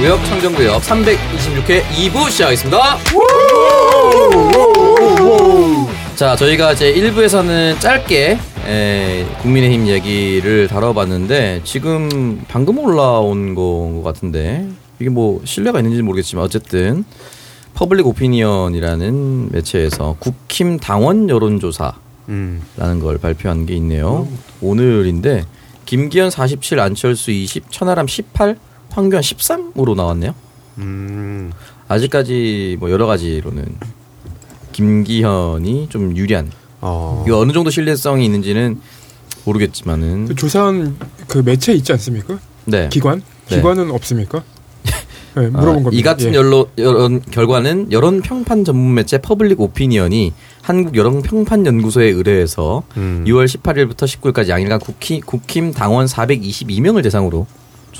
청정구역 청정구역 326회 2부 시작하겠습니다. 자, 저희가 이제 1부에서는 짧게 에, 국민의힘 얘기를 다뤄봤는데 지금 방금 올라온 것 같은데 이게 뭐 신뢰가 있는지 모르겠지만 어쨌든 Public Opinion이라는 매체에서 국힘 당원 여론조사라는 걸 발표한 게 있네요. 오늘인데 김기현 47, 안철수 20, 천하람 18, 황교안 13으로 나왔네요. 음. 아직까지 뭐 여러 가지로는 김기현이 좀 유리한. 어. 이거 어느 정도 신뢰성이 있는지는 모르겠지만은 그 조사한 그 매체 있지 않습니까? 네. 기관? 네. 기관은 없습니까? 네, 물어본 아, 겁니다. 이 같은 예. 여론, 여론 결과는 여론 평판 전문 매체 Public Opinion이 한국 여론 평판 연구소에 의뢰해서 음. 6월 18일부터 19일까지 양일간 국힘, 국힘 당원 422명을 대상으로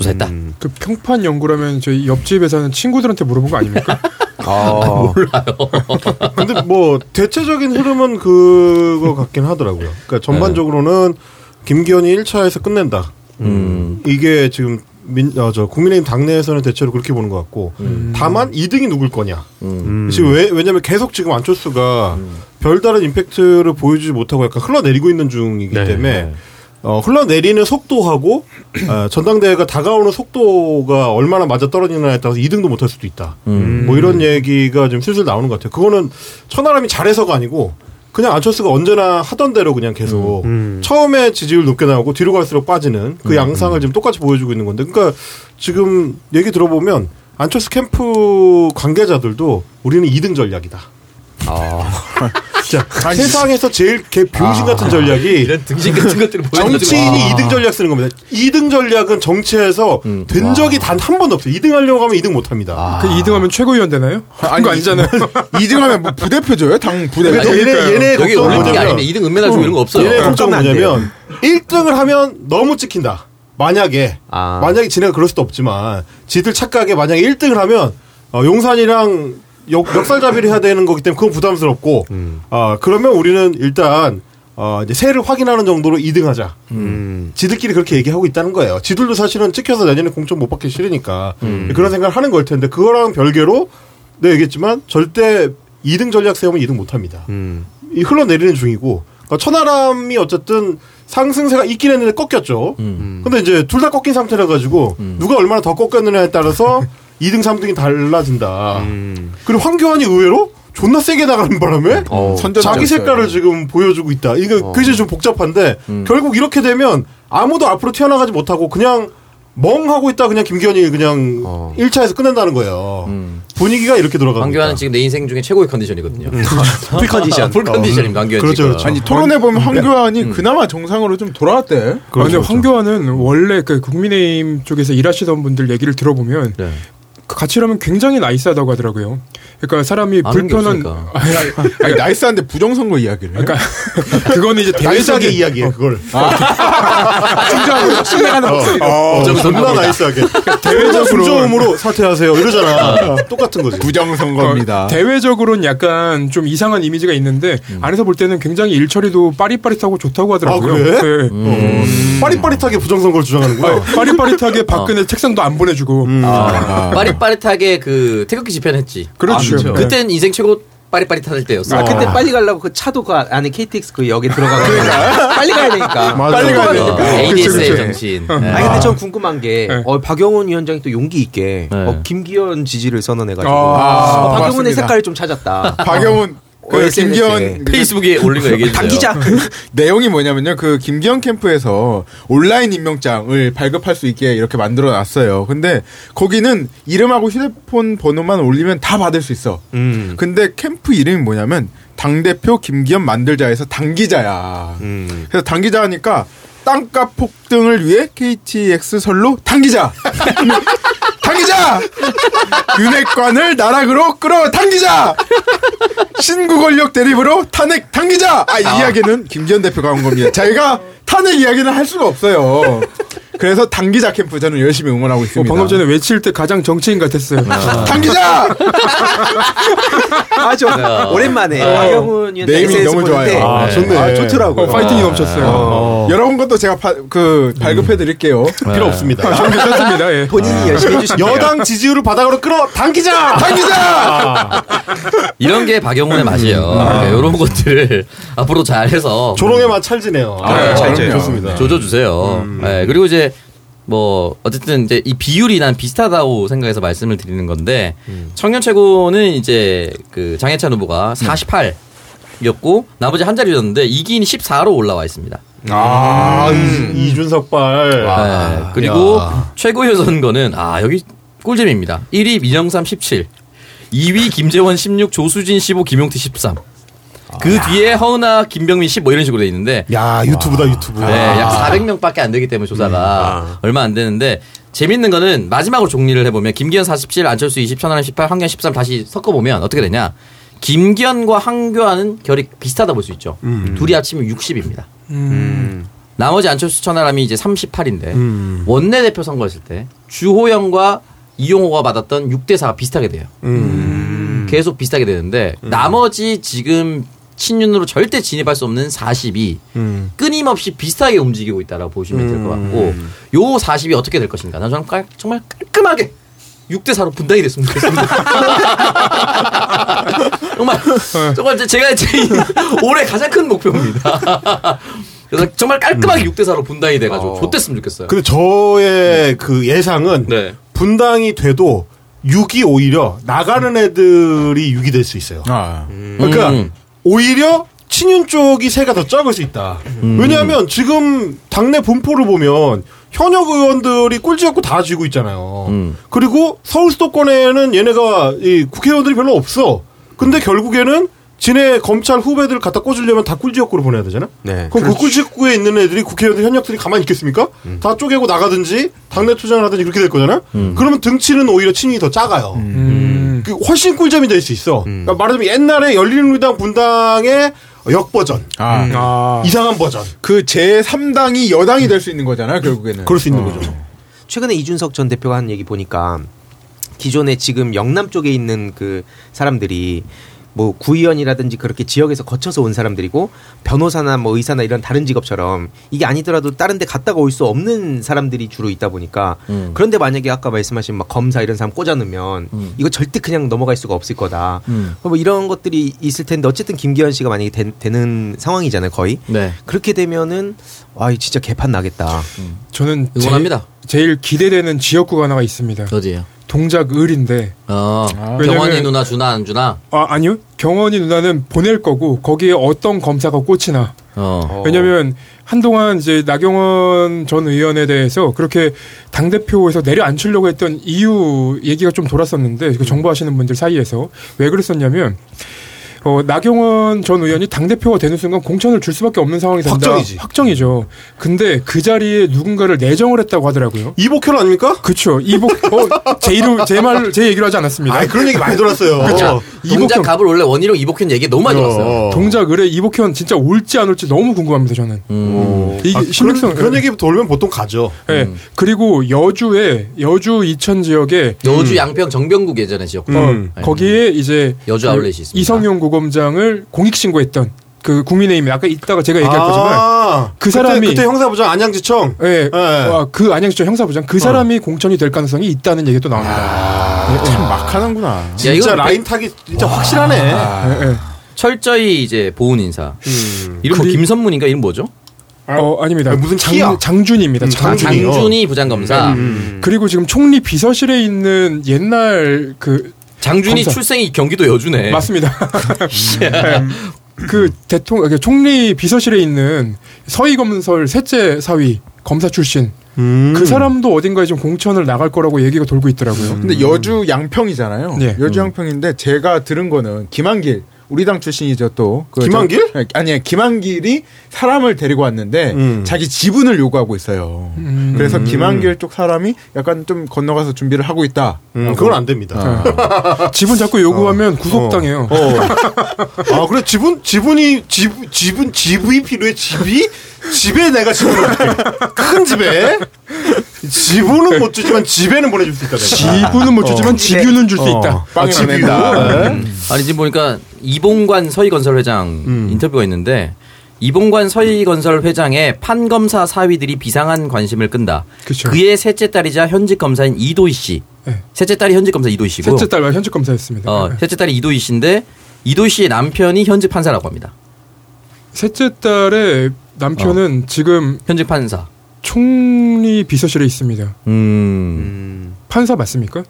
조사했다. 음. 그 평판 연구라면 저희 옆집에 사는 친구들한테 물어본 거 아닙니까? 아. 몰라요. 근데 뭐 대체적인 흐름은 그거 같긴 하더라고요. 그러니까 전반적으로는 김기현이 1차에서 끝낸다. 음. 이게 지금 민, 어, 저 국민의힘 당내에서는 대체로 그렇게 보는 것 같고 다만 2등이 누굴 거냐. 음. 지금 왜, 왜냐면 계속 지금 안철수가 별다른 임팩트를 보여주지 못하고 약간 흘러내리고 있는 중이기 네, 때문에 네. 어, 흘러내리는 속도하고 어, 전당대회가 다가오는 속도가 얼마나 맞아 떨어지느냐에 따라서 2등도 못할 수도 있다. 음. 뭐 이런 얘기가 좀 슬슬 나오는 것 같아요. 그거는 천하람이 잘해서가 아니고 그냥 안철수가 언제나 하던 대로 그냥 계속 처음에 지지율 높게 나오고 뒤로 갈수록 빠지는 그 양상을 지금 똑같이 보여주고 있는 건데 그러니까 지금 얘기 들어보면 안철수 캠프 관계자들도 우리는 2등 전략이다. 진짜 세상에서 제일 개 병신 같은 전략이 이런 등신 같은 것들을 정치인이 아. 2등 전략 쓰는 겁니다. 2등 전략은 정치에서 음. 된 적이 단 한 번도 없어요. 2등 하려고 하면 2등 못 합니다. 그 2등하면 최고위원 되나요? 아니, 거 아니잖아요. 2등하면 뭐 부대표줘요? 당 부대표. 그러니까 얘네, 얘네 여기 걱정은 올림픽이 뭐냐면 아닌데 2등 은메달 주고 이런 거 없어요. 얘네 걱정은 뭐냐면 1등을 하면 너무 찍힌다. 만약에 아. 만약에 지네가 그럴 수도 없지만 지들 착각에 만약에 1등을 하면 어, 용산이랑 역, 역살잡이를 해야 되는 거기 때문에 그건 부담스럽고 아 그러면 우리는 일단 어, 이제 세를 확인하는 정도로 2등하자. 음. 지들끼리 그렇게 얘기하고 있다는 거예요. 지들도 사실은 찍혀서 내년에 공천 못 받기 싫으니까 음. 그런 생각을 하는 걸 텐데 그거랑 별개로 내가 얘기했지만 절대 2등 전략 세우면 2등 못 합니다. 음. 이 흘러내리는 중이고 그러니까 천하람이 어쨌든 상승세가 있긴 했는데 꺾였죠. 음. 근데 이제 둘 다 꺾인 상태라 가지고 누가 얼마나 더 꺾였느냐에 따라서 2등 3등이 달라진다. 음. 그리고 황교안이 의외로 존나 세게 나가는 바람에 어. 자기 색깔을 지금 보여주고 있다. 이거 그게 좀 복잡한데 결국 이렇게 되면 아무도 앞으로 튀어나가지 못하고 그냥 멍하고 있다 그냥 김기현이 그냥 어. 1차에서 끝낸다는 거예요. 음. 분위기가 이렇게 돌아가고 황교안은. 지금 내 인생 중에 최고의 컨디션이거든요. full 컨디션. full 컨디션입니다. 황교안 그렇죠. 그렇죠. 아니 토론해 보면 황교안이 그나마 정상으로 좀 돌아왔대. 아, 근데 그렇죠. 황교안은 원래 그 국민의힘 쪽에서 일하시던 분들 얘기를 들어보면 네. 그 같이 일하면 굉장히 nice하다고 하더라고요. 그러니까 사람이 불편한. 아니, 아니, 아니 nice한데 부정선거 이야기를. 해. 그러니까 그거는 이제 nice하게 대외적인 이야기해 그걸. 진정으로 신뢰가는 목소리로 어, 부정선거입니다. 존나 nice하게. 대외적으로 순정음으로 사퇴하세요. 이러잖아. 똑같은 거지. 부정선거입니다. 어, 대외적으로는 약간 좀 이상한 이미지가 있는데 안에서 볼 때는 굉장히 일처리도 빠릿빠릿하고 좋다고 하더라고요. 아, 그래? 네. 어. 빠릿빠릿하게 부정선거를 주장하는구나. 아, 빠릿빠릿하게 박근혜 책상도 안 보내주고 아, 빠릿 빠릿하게 그 태극기 집회는 했지. 그렇죠. 그렇죠. 네. 그땐 인생 최고 빠릿빠릿할 때였어. 아, 근데 빨리 가려고 그 차도 그 안에 KTX 그 역에 들어가고 빨리 가야 되니까. 맞아. 빨리 가야 어, 되니까. ADS의. 정신. 네. 아니 근데 전 궁금한 게 네. 어, 박영훈 위원장이 또 용기 있게 네. 어, 김기현 지지를 선언해가지고 아, 어, 박영훈의 맞습니다. 색깔을 좀 찾았다. 박영훈 그. 김기현 그 페이스북에 올린 거 얘기해. 당기자. 내용이 뭐냐면요. 그 김기현 캠프에서 온라인 임명장을 발급할 수 있게 이렇게 만들어 놨어요. 근데 거기는 이름하고 휴대폰 번호만 올리면 다 받을 수 있어. 음. 근데 캠프 이름이 뭐냐면 당대표 김기현 만들자에서 당기자야. 음. 그래서 당기자 하니까 땅값 폭등을 위해 KTX 선로 당기자. 당기자. 윤핵관을 나락으로 끌어 당기자. 신구 권력 대립으로 탄핵 당기자. 아, 이 이야기는 김기현 대표가 한 겁니다. 자기가 탄핵 이야기는 할 수가 없어요. 그래서 당기자 캠프 저는 열심히 응원하고 어, 있습니다. 방금 전에 외칠 때 가장 정치인 같았어요. 당기자! 아, 저 오랜만에 박영훈 위원 네이밍 너무 좋아요. 아, 좋네. 아, 좋더라고요. 어, 파이팅이 넘쳤어요. 어. 여러분 것도 제가 파- 그 발급해 드릴게요. 필요 없습니다. 전 괜찮습니다. 예. 본인이 열심히 해주시면 여당 지지율을 바닥으로 끌어 당기자. 당기자! 이런 게 박영훈의 맛이에요. 그러니까 이런 것들을 앞으로 잘해서 조롱의 맛 찰지네요. 아, 잘 그럼요. 좋습니다. 조져주세요. 네, 그리고 이제 뭐 어쨌든 이제 이 비율이 난 비슷하다고 생각해서 말씀을 드리는 건데 청년 최고는 이제 그 장해찬 후보가 48였고 나머지 한 자리였는데 이기인이 14로 올라와 있습니다. 아, 이- 이준석발. 네, 그리고 최고위 선거는 아 여기 꿀잼입니다. 1위 민영삼 17, 2위 김재원 16, 조수진 15, 김용태 13. 그 뒤에 허은아, 김병민 10뭐 이런 식으로 돼 있는데 야, 유튜브다, 유튜브. 네, 약 400명밖에 안 되기 때문에 조사가 얼마 안 되는데 재밌는 거는 마지막으로 정리를 해보면 김기현 47, 안철수 20, 천하람 18, 황교안 13 다시 섞어보면 어떻게 되냐? 김기현과 황교안은 결이 비슷하다 볼 수 있죠. 둘이 합치면 60입니다. 나머지 안철수 천하람이 이제 38인데 음. 원내대표 선거했을 때 주호영과 이용호가 받았던 6대 4가 비슷하게 돼요. 음. 계속 비슷하게 되는데 나머지 지금 친윤으로 절대 진입할 수 없는 40이 음. 끊임없이 비슷하게 움직이고 있다라고 보시면 될 것 같고 요 40이 어떻게 될 것인가 난 저는 깔- 정말 깔끔하게 6대 4로 분당이 됐으면 좋겠습니다. 정말 정말 제- 제가 제일 올해 가장 큰 목표입니다. 그래서 정말 깔끔하게 6대 4로 분당이 돼 가지고 좋댔으면 좋겠어요. 근데 저의 그 예상은 네. 분당이 돼도 6이 오히려 나가는 애들이 6이 될 수 있어요. 아. 그러니까 음. 오히려 친윤 쪽이 세가 더 적을 수 있다. 음. 왜냐하면 지금 당내 분포를 보면 현역 의원들이 꼴찌갖고 다 쥐고 있잖아요. 음. 그리고 서울 수도권에는 얘네가 이 국회의원들이 별로 없어. 근데 결국에는 지네 검찰 후배들 갖다 꽂으려면 다 꿀지역구로 보내야 되잖아. 네. 그럼 그 꿀지역구에 있는 애들이 국회의원들 현역들이 가만히 있겠습니까? 다 쪼개고 나가든지 당내 투쟁을 하든지 그렇게 될 거잖아. 그러면 등치는 오히려 친이 더 작아요. 음. 그 훨씬 꿀잼이 될 수 있어. 그러니까 말하자면 옛날에 열린우리당 분당의 역버전, 아. 아. 이상한 버전. 그 제3당이 여당이 될 수 있는 거잖아요, 결국에는. 그럴 수 있는 거죠. 최근에 이준석 전 대표가 한 얘기 보니까 기존에 지금 영남 쪽에 있는 그 사람들이 뭐 구의원이라든지 그렇게 지역에서 거쳐서 온 사람들이고 변호사나 뭐 의사나 이런 다른 직업처럼 이게 아니더라도 다른 데 갔다가 올 수 없는 사람들이 주로 있다 보니까 음. 그런데 만약에 아까 말씀하신 막 검사 이런 사람 꽂아놓으면 음. 이거 절대 그냥 넘어갈 수가 없을 거다. 음. 뭐 이런 것들이 있을 텐데 어쨌든 김기현 씨가 만약에 되, 는 상황이잖아요 거의 네. 그렇게 되면은 와 이거 진짜 개판 나겠다. 저는 응원합니다. 제일, 제일 기대되는 지역구가 하나가 있습니다. 어디예요? 동작 을인데 어, 아. 경원이 왜냐면- 누나 주나 안 주나? 아 아니요 경원이 누나는 보낼 거고 거기에 어떤 검사가 꽂히나 어. 왜냐면 한동안 이제 나경원 전 의원에 대해서 그렇게 당 대표에서 내려앉히려고 했던 이유 얘기가 좀 돌았었는데 그 정보하시는 분들 사이에서 왜 그랬었냐면 어, 나경원 전 의원이 당 대표가 되는 순간 공천을 줄 수밖에 없는 상황이 된다. 확정이지. 확정이죠. 근데 그 자리에 누군가를 내정을 했다고 하더라고요. 이복현 아닙니까? 그쵸. 이복, 어, 제 이름, 제 말, 제 얘기로 하지 않았습니다. 아 그런 얘기 많이 들었어요. 자, 동작 이복현- 갑을 원래 원희룡 이복현 얘기 너무 많이 들었어요. 어. 동작 의뢰 이복현 진짜 올지 안 올지 너무 궁금합니다, 저는. 음. 이게 아, 신빙성. 그런, 그런 얘기 돌면 보통 가죠. 예. 그리고 여주에 여주 이천 지역에 여주 양평 정병국 예전에 지역구. 음. 어, 거기에 이제 여주 그 아울렛이 있습니다. 이성용 구검장을 공익 신고했던 그 국민의힘 아까 이따가 제가 얘기할 거지만 아, 그 그때- 사람이- 그때 형사부장 안양지청. 예, 예. 아, 그 안양시청 형사부장 그 사람이 공천이 될 가능성이 있다는 얘기도 나옵니다. 참막 하는구나. 야, 진짜 라인 타기 진짜 확실하네. 예, 예. 철저히 이제 보훈 인사. 음. 이름 뭐 그리- 김선문인가 이름 뭐죠? 어, 아닙니다. 아, 무슨 키야? 장, 장준입니다. 음, 장준. 장준이. 장준이 부장검사. 그리고 지금 총리 비서실에 있는 옛날 그 장준이 검사. 출생이 경기도 여주네. 맞습니다. 네. 그 대통령 그 총리 비서실에 있는 서희 검설 셋째 사위 검사 출신 음. 그 사람도 어딘가에 좀 공천을 나갈 거라고 얘기가 돌고 있더라고요. 근데 여주 양평이잖아요. 네. 여주 양평인데 제가 들은 거는 김한길 우리 당 출신이죠 또. 그 김한길? 저- 아니요 김한길이 사람을 데리고 왔는데 음. 자기 지분을 요구하고 있어요. 음. 그래서 김한길 쪽 사람이 약간 좀 건너가서 준비를 하고 있다. 음, 그건 안 됩니다. 지분 자꾸 요구하면 구속당해요. 어. 아 그래 지분 지분이 지, 지분 지분이 필요해 집이 집에 내가 지분을. 큰 집에 지분은 못 주지만 집에는 보내줄 수 있다. 지분은 못 주지만 집유는 줄수 어. 있다. 빵이 집유. 낸다. 네. 아니 지금 보니까 이봉관 서희건설 회장 음. 인터뷰가 있는데 이봉관 서희건설 회장의 판검사 사위들이 비상한 관심을 끈다. 그쵸. 의 셋째 딸이자 현직 검사인 이도희 씨. 네. 셋째 딸이 현직 검사 이도희 씨고. 셋째 딸과 현직 검사였습니다. 어, 네. 셋째 딸이 이도희 씨인데 이도희 씨의 남편이 현직 판사라고 합니다. 셋째 딸의 남편은 지금 현직 판사. 총리 비서실에 있습니다. 음. 음. 판사 맞습니까?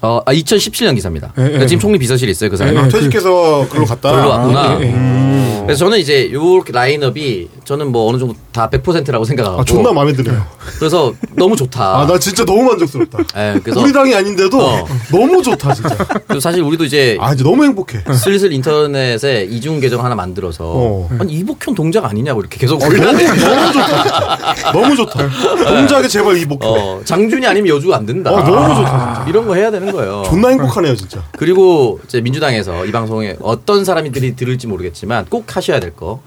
어, 아, 2017년 기사입니다. 예, 그러니까 예. 지금 총리 비서실에 있어요, 그 사람이. 예, 아, 예. 퇴직해서 글로 갔다. 걸로 왔구나. 예, 예. 음. 그래서 저는 이제 요 라인업이 저는 뭐 어느 정도 다 100%라고 생각하고 아 존나 마음에 드네요. 그래서 너무 좋다. 아 나 진짜 너무 만족스럽다. 예, 그래서 우리 당이 아닌데도 어. 너무 좋다 진짜. 그리고 사실 우리도 이제 아 이제 너무 행복해. 슬슬 인터넷에 이중 계정 하나 만들어서 어. 아니 이복현 동작 아니냐고 이렇게 계속 너무 올라내. 좋다. 진짜. 너무 좋다. 동작에 제발 이복해. 어, 장준이 아니면 여주가 안 된다. 어, 너무 좋다. 이런 거 해야 되는 거예요. 존나 행복하네요 진짜. 그리고 이제 민주당에서 이 방송에 어떤 사람들이 들을지 모르겠지만 꼭 하셔야 될 거.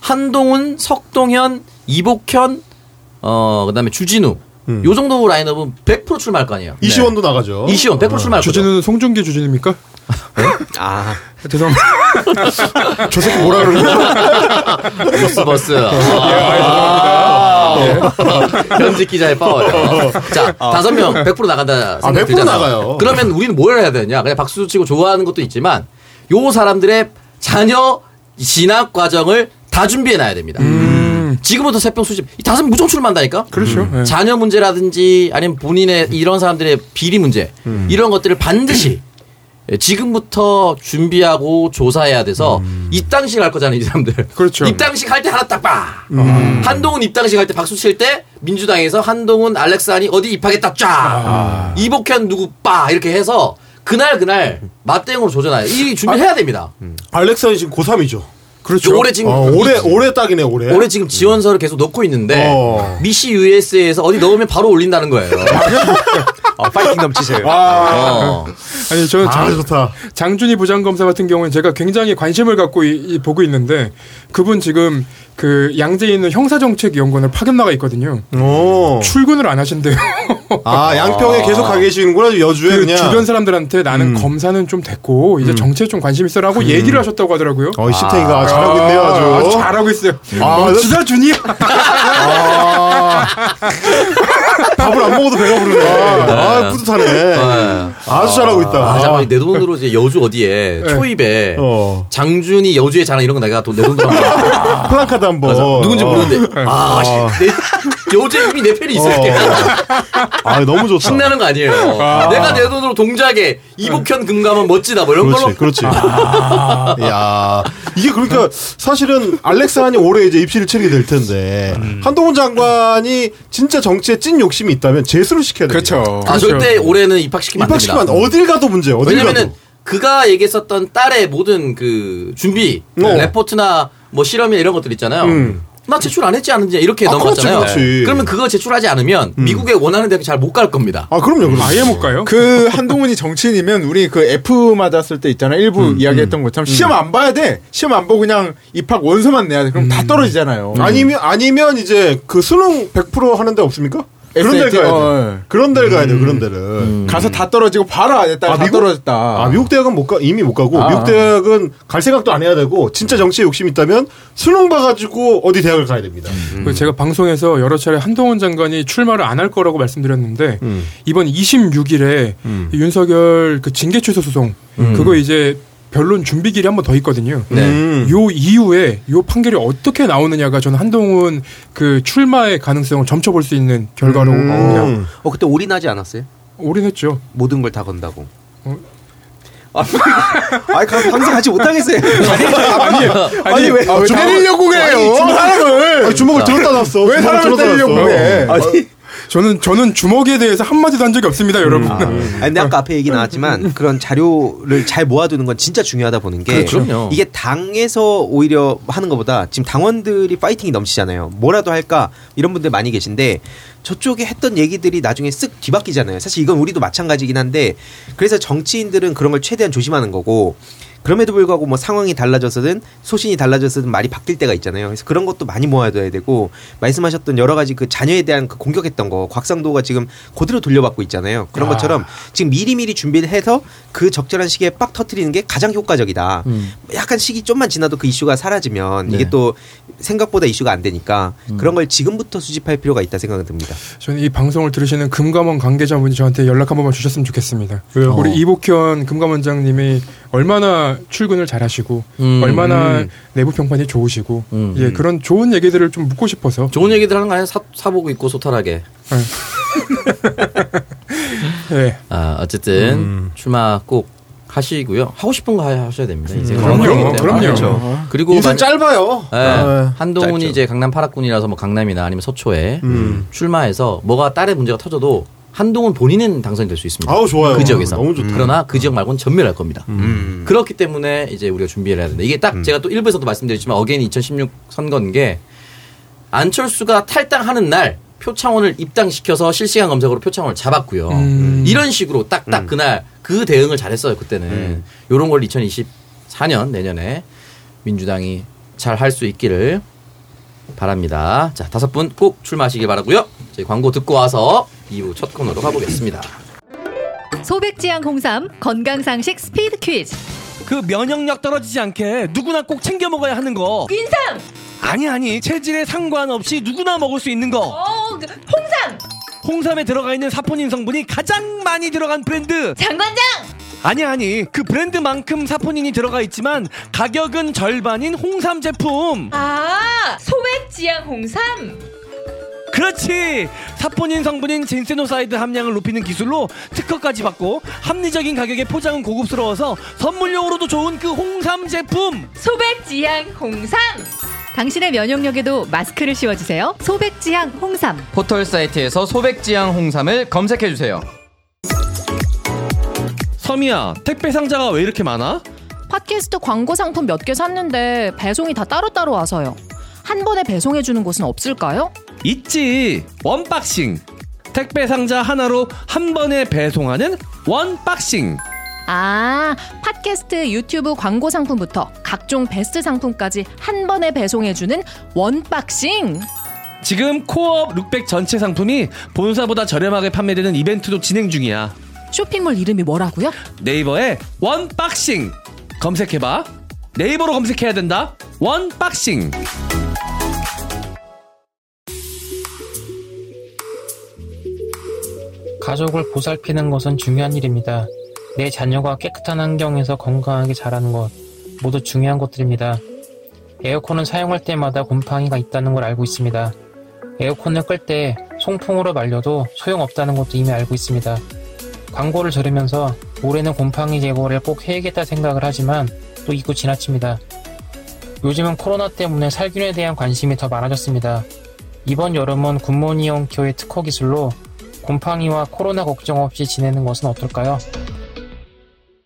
한동훈, 석동현, 이복현, 어 그 다음에 주진우. 음. 요 정도 라인업은 100% 출마할 거 아니에요. 이시원도 나가죠. 네. 이시원 100% 출마할 거죠. 주진우는 송중기 주진입니까? 아, 죄송합니다. 저 새끼 뭐라 그러는 거야? 버스 버스. 어. 아, 현직 기자의 파워요. 자, 다섯 명 100% 나간다 생각 100% 들잖아요. 나가요. 그러면 우리는 뭘 해야 되냐? 그냥 박수 치고 좋아하는 것도 있지만 요 사람들의 자녀 진학 과정을 다 준비해 놔야 됩니다. 지금부터 세평 수집 이 다섯 명 무조건 출마한다니까. 그렇죠. 예. 자녀 문제라든지 아니면 본인의 이런 사람들의 비리 문제 이런 것들을 반드시 지금부터 준비하고 조사해야 돼서 입당식 할 거잖아요, 이 사람들. 그렇죠. 입당식 할 때 하나 딱 봐. 한동훈 입당식 할 때 박수 칠 때 민주당에서 한동훈 알렉산이 어디 입하겠다 쫙. 이복현 누구 빠 이렇게 해서 그날 그날 맞대응으로 조져놔요. 이 준비해야 됩니다. 알렉산이 지금 고3이죠. 그렇죠. 올해 지금 어, 올해 올해 딱이네 올해. 올해 지금 지원서를 계속 넣고 있는데 어. 미시 USA에서 어디 넣으면 바로 올린다는 거예요. 어, 파이팅 넘치세요. 어. 아니 저아 장, 좋다. 장준희 부장검사 같은 경우는 제가 굉장히 관심을 갖고 이, 이- 보고 있는데 그분 지금 그 양재에 있는 형사정책연구원을 파견 나가 있거든요. 오. 출근을 안 하신대요. 아 양평에 계속 가 계시는구나 여주에 그 그냥. 주변 사람들한테 나는 검사는 좀 됐고 이제 정치에 좀 관심 있어라고 얘기를 하셨다고 하더라고요. 어이 시탱이가 잘하고 있네요 아주. 아, 잘하고 있어요. 아, 멋지다 준이. 아. 밥을 안 먹어도 배가 부르네. 아, 뿌듯하네. 네. 아주 잘하고 있다. 아, 잠깐만 내 돈으로 이제 여주 어디에 초입에 어. 장준이 여주에 자랑 이런 거 내가 돈내 돈으로 한번 플랑카드 한번. 누군지 어. 모르는데 아, 씨, 내, 여주에 이미 내 편이 있어 이렇게 아, 너무 좋다. 신나는 거 아니에요. 내가 내 돈으로 동작에 이복현 금감은 멋지다 뭐 이런 걸로 그렇지, 그렇지. 야 이게 그러니까 사실은 알렉산이 올해 이제 입시를 치르게 될 텐데 한동훈 장관이 진짜 정치에 찐 욕심이 있다면 재수를 시켜야 됩니다. 그렇죠. 아 절대 올해는 입학시키면 안. 입학시키면 어딜 가도 문제. 어딜 왜냐면은 가도. 그가 얘기했었던 딸의 모든 그 준비, 어. 레포트나 뭐 실험이나 이런 것들 있잖아요. 음. 나 제출 안 했지 않은지 이렇게 아, 넘어갔잖아요. 그렇지, 그렇지. 러면 그거 제출하지 않으면 미국에 원하는 대학 잘못 갈 겁니다. 아 그럼요, 그럼요. 아예 못 가요? 그 한동훈이 정치인이면 우리 그 F 맞았을 때 있잖아 일부 이야기했던 것처럼 시험 안 봐야 돼 시험 안 보고 그냥 입학 원서만 내야 돼 그럼 다 떨어지잖아요. 아니면 아니면 이제 그 수능 100% 하는 데 없습니까? 그런 데를 가야 돼. 어, 그런 데를 가야 돼. 그런 데를. 가서 다 떨어지고 바로 안 했다. 아, 다 미국? 떨어졌다. 아, 미국 대학은 못 가, 이미 못 가고, 아. 미국 대학은 갈 생각도 안 해야 되고, 진짜 정치에 욕심이 있다면, 수능 봐 가지고 어디 대학을 가야 됩니다. 그 제가 방송에서 여러 차례 한동훈 장관이 출마를 안 할 거라고 말씀드렸는데 음. 이번 26일에 윤석열 그 징계 취소 소송 그거 이제 변론 준비 길이 한 번 더 있거든요. 네. 음. 요 이후에 요 판결이 어떻게 나오느냐가 저는 한동훈 그 출마의 가능성을 점쳐볼 수 있는 결과로 봅니다. 음. 어, 그때 올인하지 않았어요? 올인했죠. 모든 걸 다 건다고. 어? 아, 아니, 가- 방송 같이 못하겠어요. 아니, 왜, 아, 왜 때리려고 그래요? 사람을 아니, 주먹을 들었다 놨어. 왜 주먹을 사람을 때리려고. 그래? 아니, 저는 저는 주먹에 대해서 한 마디도 한 적이 없습니다, 여러분. 아, 근데 아까 앞에 얘기 나왔지만 그런 자료를 잘 모아두는 건 진짜 중요하다 보는 게 그렇죠. 이게 당에서 오히려 하는 것보다 지금 당원들이 파이팅이 넘치잖아요. 뭐라도 할까 이런 분들 많이 계신데 저쪽에 했던 얘기들이 나중에 쓱 뒤바뀌잖아요. 사실 이건 우리도 마찬가지긴 한데 그래서 정치인들은 그런 걸 최대한 조심하는 거고 그럼에도 불구하고 뭐 상황이 달라져서든 소신이 달라져서든 말이 바뀔 때가 있잖아요. 그래서 그런 것도 많이 모아둬야 되고 말씀하셨던 여러 가지 그 자녀에 대한 그 공격했던 거 곽상도가 지금 그대로 돌려받고 있잖아요. 그런 아. 것처럼 지금 미리미리 준비를 해서 그 적절한 시기에 빡 터트리는 게 가장 효과적이다. 음. 약간 시기 좀만 지나도 그 이슈가 사라지면 이게 네. 또 생각보다 이슈가 안 되니까 그런 걸 지금부터 수집할 필요가 있다 생각이 듭니다. 저는 이 방송을 들으시는 금감원 관계자분이 저한테 연락 한 번만 주셨으면 좋겠습니다. 왜요? 우리 어. 이복현 금감원장님이 얼마나 출근을 잘하시고 음. 얼마나 내부 평판이 좋으시고 음. 예 그런 좋은 얘기들을 좀 묻고 싶어서 좋은 얘기들 하는 거 아니야? 사, 사보고 있고 소탈하게. 예 아, 어쨌든 음. 출마 꼭 하시고요. 하고 싶은 거 하- 하셔야 됩니다. 인생 그럼요, 그럼요. 그럼요. 그렇죠. 그리고 인생 만- 짧아요. 예, 아, 한동훈이 짧죠. 이제 강남 파락군이라서 뭐 강남이나 아니면 서초에 음. 출마해서 뭐가 딸의 문제가 터져도 한동훈 본인은 당선이 될 수 있습니다. 아우 좋아요. 그 지역에서. 너무 좋다. 그러나 그 지역 말고는 전멸할 겁니다. 음. 그렇기 때문에 이제 우리가 준비를 해야 된다. 이게 딱 제가 또 일부에서도 말씀드렸지만 again 2016 선거인 게 안철수가 탈당하는 날 표창원을 입당시켜서 실시간 검색으로 표창원을 잡았고요. 음. 이런 식으로 딱딱 그날 그 대응을 잘했어요. 그때는 요런 걸 2024년 내년에 민주당이 잘 할 수 있기를 바랍니다. 자 다섯 분 꼭 출마하시길 바라고요. 저희 광고 듣고 와서 2부 첫 코너로 가보겠습니다. 소백지향 홍삼 건강상식 스피드 퀴즈 그 면역력 떨어지지 않게 누구나 꼭 챙겨 먹어야 하는 거. 인삼 아니 아니 체질에 상관없이 누구나 먹을 수 있는 거. 어, 그 홍삼 홍삼에 들어가 있는 사포닌 성분이 가장 많이 들어간 브랜드. 장관장 아니 아니 그 브랜드만큼 사포닌이 들어가 있지만 가격은 절반인 홍삼 제품. 아 소백지향 홍삼 그렇지. 사포닌 성분인 젠세노사이드 함량을 높이는 기술로 특허까지 받고 합리적인 가격에 포장은 고급스러워서 선물용으로도 좋은 그 홍삼 제품. 소백지향 홍삼 당신의 면역력에도 마스크를 씌워주세요 소백지향 홍삼 포털 사이트에서 소백지향 홍삼을 검색해 주세요. 섬이야 택배 상자가 왜 이렇게 많아? 팟캐스트 광고 상품 몇 개 샀는데 배송이 다 따로따로 와서요. 한 번에 배송해 주는 곳은 없을까요? 있지. 원박싱. 택배 상자 하나로 한 번에 배송하는 원박싱. 아, 팟캐스트 유튜브 광고 상품부터 각종 베스트 상품까지 한 번에 배송해 주는 원박싱. 지금 코어업 룩백 전체 상품이 본사보다 저렴하게 판매되는 이벤트도 진행 중이야. 쇼핑몰 이름이 뭐라고요? 네이버에 원박싱. 검색해봐. 네이버로 검색해야 된다. 원박싱 가족을 보살피는 것은 중요한 일입니다. 내 자녀가 깨끗한 환경에서 건강하게 자라는 것 모두 중요한 것들입니다. 에어컨은 사용할 때마다 곰팡이가 있다는 걸 알고 있습니다. 에어컨을 끌 때 송풍으로 말려도 소용없다는 것도 이미 알고 있습니다. 광고를 들으면서 올해는 곰팡이 제거를 꼭 해야겠다 생각을 하지만 또 잊고 지나칩니다. 요즘은 코로나 때문에 살균에 대한 관심이 더 많아졌습니다. 이번 여름은 굿모니언 큐의 특허 기술로 곰팡이와 코로나 걱정 없이 지내는 것은 어떨까요?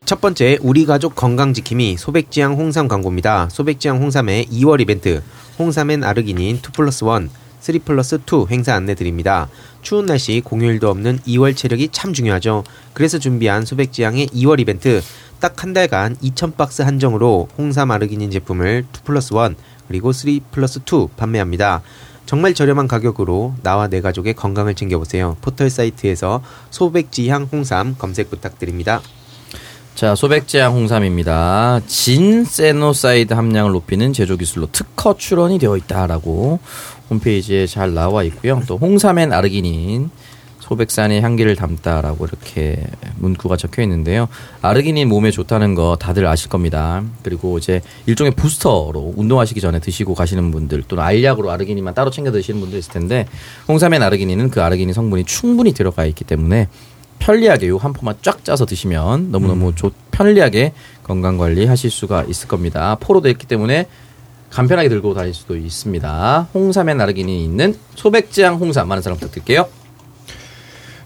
첫 번째 우리 가족 건강 지킴이 소백지향 홍삼 광고입니다. 소백지향 홍삼의 2월 이벤트 홍삼엔 아르기닌 2 플러스 1, 3 플러스 2 행사 안내 드립니다. 추운 날씨 공휴일도 없는 2월 체력이 참 중요하죠. 그래서 준비한 소백지향의 2월 이벤트 딱 한 달간 2,000박스 한정으로 홍삼 아르기닌 제품을 2 플러스 1 그리고 3 플러스 2 판매합니다. 정말 저렴한 가격으로 나와 내 가족의 건강을 챙겨보세요. 포털 사이트에서 소백지향 홍삼 검색 부탁드립니다. 자, 소백지향 홍삼입니다. 진세노사이드 함량을 높이는 제조 기술로 특허 출원이 되어 있다라고 홈페이지에 잘 나와 있고요. 또 홍삼엔 아르기닌 소백산의 향기를 담다라고 이렇게 문구가 적혀 있는데요. 아르기닌 몸에 좋다는 거 다들 아실 겁니다. 그리고 이제 일종의 부스터로 운동하시기 전에 드시고 가시는 분들 또는 알약으로 아르기닌만 따로 챙겨 드시는 분들 있을 텐데 홍삼엔 아르기닌은 그 아르기닌 성분이 충분히 들어가 있기 때문에 편리하게 요 한 포만 쫙 짜서 드시면 너무너무 좋, 편리하게 건강 관리 하실 수가 있을 겁니다. 포로 되어 있기 때문에 간편하게 들고 다닐 수도 있습니다. 홍삼에 나르기닌이 있는 소백지향 홍삼 많은 사랑 부탁드릴게요.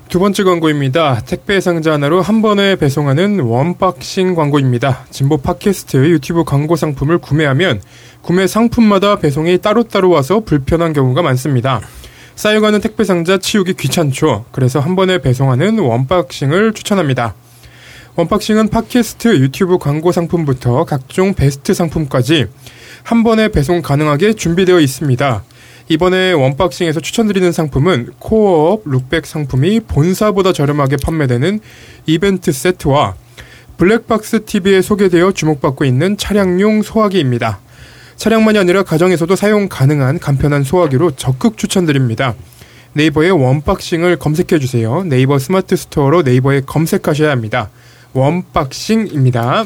두 번째 광고입니다. 택배 상자 하나로 한 번에 배송하는 원박싱 광고입니다. 진보 팟캐스트 유튜브 광고 상품을 구매하면 구매 상품마다 배송이 따로따로 와서 불편한 경우가 많습니다. 쌓여가는 택배 상자 치우기 귀찮죠. 그래서 한 번에 배송하는 원박싱을 추천합니다. 원박싱은 팟캐스트 유튜브 광고 상품부터 각종 베스트 상품까지 한 번에 배송 가능하게 준비되어 있습니다. 이번에 원박싱에서 추천드리는 상품은 코어업 룩백 상품이 본사보다 저렴하게 판매되는 이벤트 세트와 블랙박스 TV에 소개되어 주목받고 있는 차량용 소화기입니다. 차량만이 아니라 가정에서도 사용 가능한 간편한 소화기로 적극 추천드립니다. 네이버에 원박싱을 검색해 주세요. 네이버 스마트 스토어로 네이버에 검색하셔야 합니다. 원박싱입니다.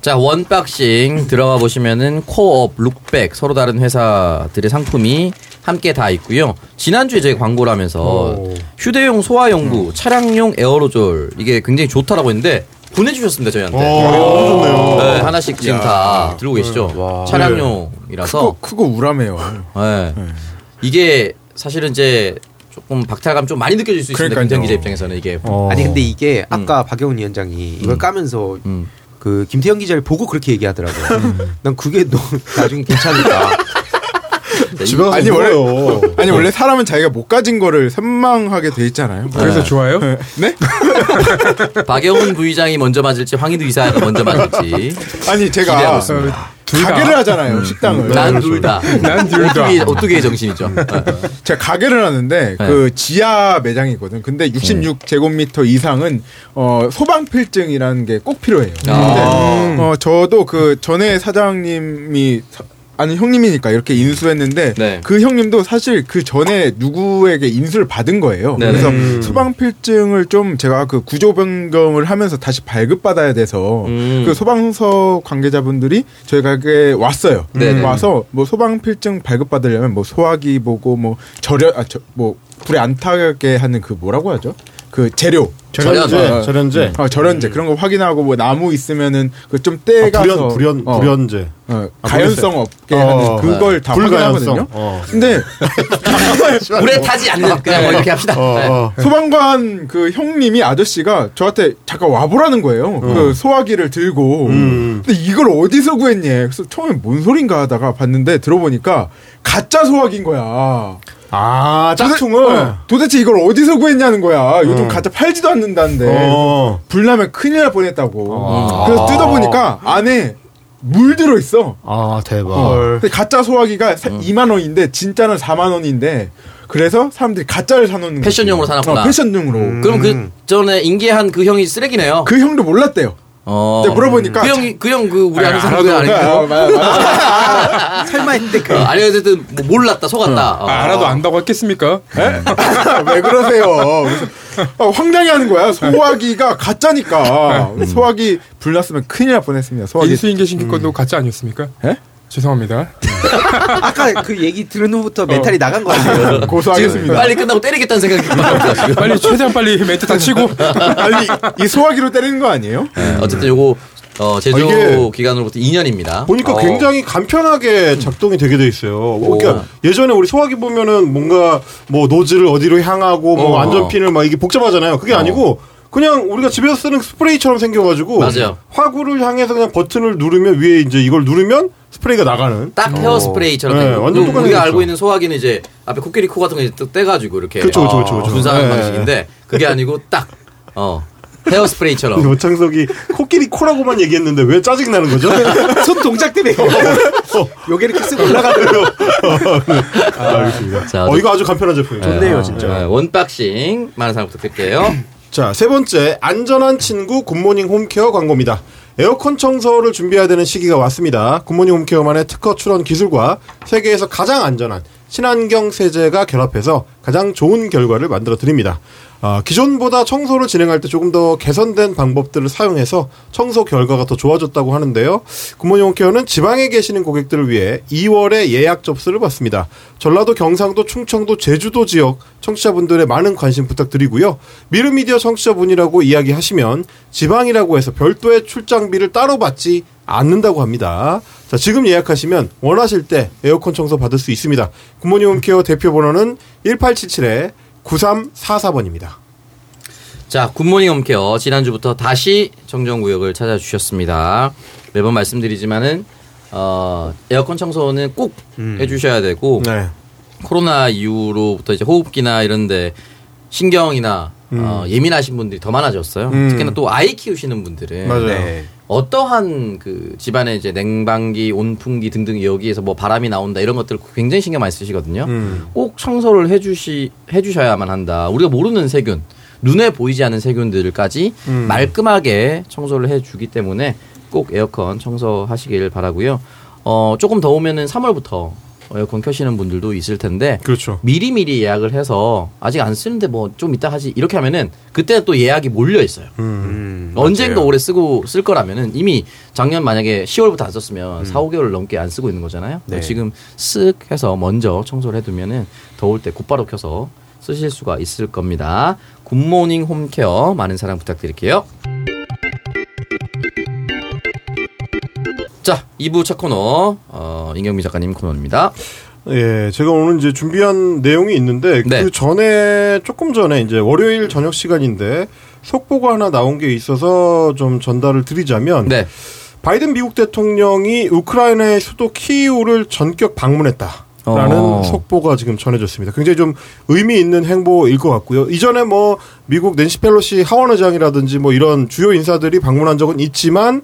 자, 원박싱 들어가 보시면은 코어업, 룩백 서로 다른 회사들의 상품이 함께 다 있고요. 지난주에 저희 광고를 하면서 휴대용 소화용구, 차량용 에어로졸 이게 굉장히 좋다라고 했는데 보내주셨습니다 저희한테. 네, 하나씩 지금 야. 다 들고 계시죠. 차량용이라서. 크고 크고 우람해요. 네. 이게 사실은 이제 조금 박탈감 좀 많이 느껴질 수 있습니다. 김태형 기자 입장에서는 이게. 어. 아니 근데 이게 아까 박영훈 위원장이 이걸 까면서 음. 그 김태형 기자를 보고 그렇게 얘기하더라고요. 난 그게 너무 나중에 괜찮을까. 집에 가서 아니, 원래- 먹어요. 아니 원래 사람은 자기가 못 가진 거를 선망하게 돼 있잖아요. 그래서 좋아요? 네? 박영훈 부의장이 먼저 맞을지 황희두 이사가 먼저 맞을지 아니 제가 둘 다. 가게를 하잖아요 식당을. 난 둘 다. 난 둘 다. 오뚜기 오뚜기의 정신이죠. 네. 제가 가게를 하는데 네. 그 지하 매장이거든. 근데 66 제곱미터 이상은 어 소방 필증이라는 게 꼭 필요해요. 근데 아. 어 저도 그 전에 사장님이 사- 아는 형님이니까 이렇게 인수했는데 네. 그 형님도 사실 그 전에 누구에게 인수를 받은 거예요. 네네. 그래서 음. 소방 필증을 좀 제가 그 구조 변경을 하면서 다시 발급받아야 돼서 음. 그 소방서 관계자분들이 저희 가게에 왔어요. 네네. 와서 뭐 소방 필증 발급받으려면 뭐 소화기 보고 뭐 절여 아뭐 불에 안 타게 하는 그 뭐라고 하죠? 그 재료 절연제, 어, 절연제. 어, 절연제 그런 거 확인하고 뭐 나무 있으면은 그좀 떼가서 아, 불연, 불연, 어, 불연제. 어, 아, 가연성 없게 어, 하는 그걸 다 불가연성. 확인하거든요. 어. 근데 물에 타지 않는 그냥 뭐 이렇게 합시다. 어, 네. 어. 소방관 그 형님이 아저씨가 저한테 잠깐 와보라는 거예요. 그 소화기를 들고. 음. 근데 이걸 어디서 구했니? 그래서 처음에 뭔 소린가 하다가 봤는데 들어보니까 가짜 소화기인 거야. 아, 도대- 짝퉁을. 어, 도대체 이걸 어디서 구했냐는 거야. 요즘 음. 가짜 팔지도 않는다는데. 어. 불나면 큰일 날 뻔했다고. 아. 그래서 뜯어보니까 안에 물 들어있어. 아, 대박. 어. 근데 가짜 소화기가 사- 2만 원인데 진짜는 4만 원인데 그래서 사람들이 가짜를 사놓는 패션용으로 거지. 사놨구나. 어, 패션용으로. 그럼 그 전에 인계한 그 형이 쓰레기네요. 그 형도 몰랐대요. 어. 근데 물어보니까 그 형이 그 형 그 우리 아, 아는 사람 알아도 그 몰라요. 아니고. 맞아. 설마 했는데 그 어, 아니 어쨌든 뭐 몰랐다 속았다. 어. 아, 알아도 안다고 했겠습니까? 왜 그러세요? 어, 황당해하는 거야. 소화기가 가짜니까. 소화기 불났으면 큰일 날 뻔했습니다. 소화기. 인수인계 신기 건도 가짜 아니었습니까? 예? 죄송합니다. 아까 그 얘기 들은 후부터 멘탈이 나간 것 같아요. 고소하겠습니다. 빨리 끝나고 때리겠다는 생각이. 빨리 최대한 빨리 멘트 다 치고 아니 이 소화기로 때리는 거 아니에요? 네, 어쨌든 요거 어, 제조 아, 기간으로부터 2년입니다. 보니까 어. 굉장히 간편하게 작동이 되게 돼 있어요. 그러니까 예전에 우리 소화기 보면은 뭔가 뭐 노즐을 어디로 향하고 뭐 어. 안전핀을 막 이게 복잡하잖아요. 그게 아니고 그냥 우리가 집에서 쓰는 스프레이처럼 생겨가지고 맞아요. 화구를 향해서 그냥 버튼을 누르면 위에 이제 이걸 누르면 스프레이가 나가는. 딱 헤어 스프레이처럼 네, 완전 거. 똑같은 우리가 거죠. 알고 있는 소화기는 이제 앞에 코끼리 코 같은 거 이제 또 떼가지고 이렇게 그쵸, 그쵸, 그쵸, 그쵸. 분사하는 네. 방식인데 그게 아니고 딱 어, 헤어 스프레이처럼 근데 오창석이 코끼리 코라고만 얘기했는데 왜 짜증 나는 거죠? 손 동작 때문에 요게 이렇게 쓰고 올라가는 아, 알겠습니다. 자, 어, 이거 아주 간편한 제품이에요. 좋네요, 진짜. 네, 원박싱 많은 사랑 부탁드릴게요. 자, 세 번째, 안전한 친구 굿모닝 홈케어 광고입니다. 에어컨 청소를 준비해야 되는 시기가 왔습니다. 굿모닝 홈케어만의 특허 출원 기술과 세계에서 가장 안전한 친환경 세제가 결합해서 가장 좋은 결과를 만들어 드립니다. 아, 기존보다 청소를 진행할 때 조금 더 개선된 방법들을 사용해서 청소 결과가 더 좋아졌다고 하는데요. 굿모닝 홈케어는 지방에 계시는 고객들을 위해 2월에 예약 접수를 받습니다. 전라도, 경상도, 충청도, 제주도 지역 청취자분들의 많은 관심 부탁드리고요. 미르미디어 청취자분이라고 이야기하시면 지방이라고 해서 별도의 출장비를 따로 받지 않는다고 합니다. 자, 지금 예약하시면 원하실 때 에어컨 청소 받을 수 있습니다. 굿모닝 홈케어 대표 번호는 1877에 9344번입니다. 자, 굿모닝 홈케어 지난주부터 다시 정정구역을 찾아주셨습니다. 매번 말씀드리지만은 어, 에어컨 청소는 꼭 해주셔야 되고 네. 코로나 이후로부터 이제 호흡기나 이런데 신경이나 어, 예민하신 분들이 더 많아졌어요. 음. 특히나 또 아이 키우시는 분들은 맞아요. 네. 어떠한 그 집안에 이제 냉방기, 온풍기 등등 여기에서 뭐 바람이 나온다 이런 것들 굉장히 신경 많이 쓰시거든요. 음. 꼭 청소를 해주시 해주셔야만 한다. 우리가 모르는 세균, 눈에 보이지 않는 세균들까지 음. 말끔하게 청소를 해주기 때문에 꼭 에어컨 청소하시길 바라고요. 어 조금 더우면은 3월부터 에어컨 켜시는 분들도 있을 텐데 그렇죠. 미리 미리 예약을 해서 아직 안 쓰는데 뭐 좀 이따 하지 이렇게 하면은 그때 또 예약이 몰려 있어요. 음, 언젠가 맞아요. 올해 쓰고 쓸 거라면은 이미 작년 만약에 10월부터 안 썼으면 음. 4, 5개월 넘게 안 쓰고 있는 거잖아요. 네. 지금 쓱 해서 먼저 청소를 해두면은 더울 때 곧바로 켜서 쓰실 수가 있을 겁니다. 굿모닝 홈케어 많은 사랑 부탁드릴게요. 자, 2부 첫 코너 어, 임경미 작가님 코너입니다. 예, 제가 오늘 이제 준비한 내용이 있는데 네. 그 전에 조금 전에 이제 월요일 저녁 시간인데 속보가 하나 나온 게 있어서 좀 전달을 드리자면 네. 바이든 미국 대통령이 우크라이나의 수도 키이우를 전격 방문했다. 라는 어. 속보가 지금 전해졌습니다. 굉장히 좀 의미 있는 행보일 것 같고요. 이전에 뭐 미국 낸시 펠로시 하원 의장이라든지 뭐 이런 주요 인사들이 방문한 적은 있지만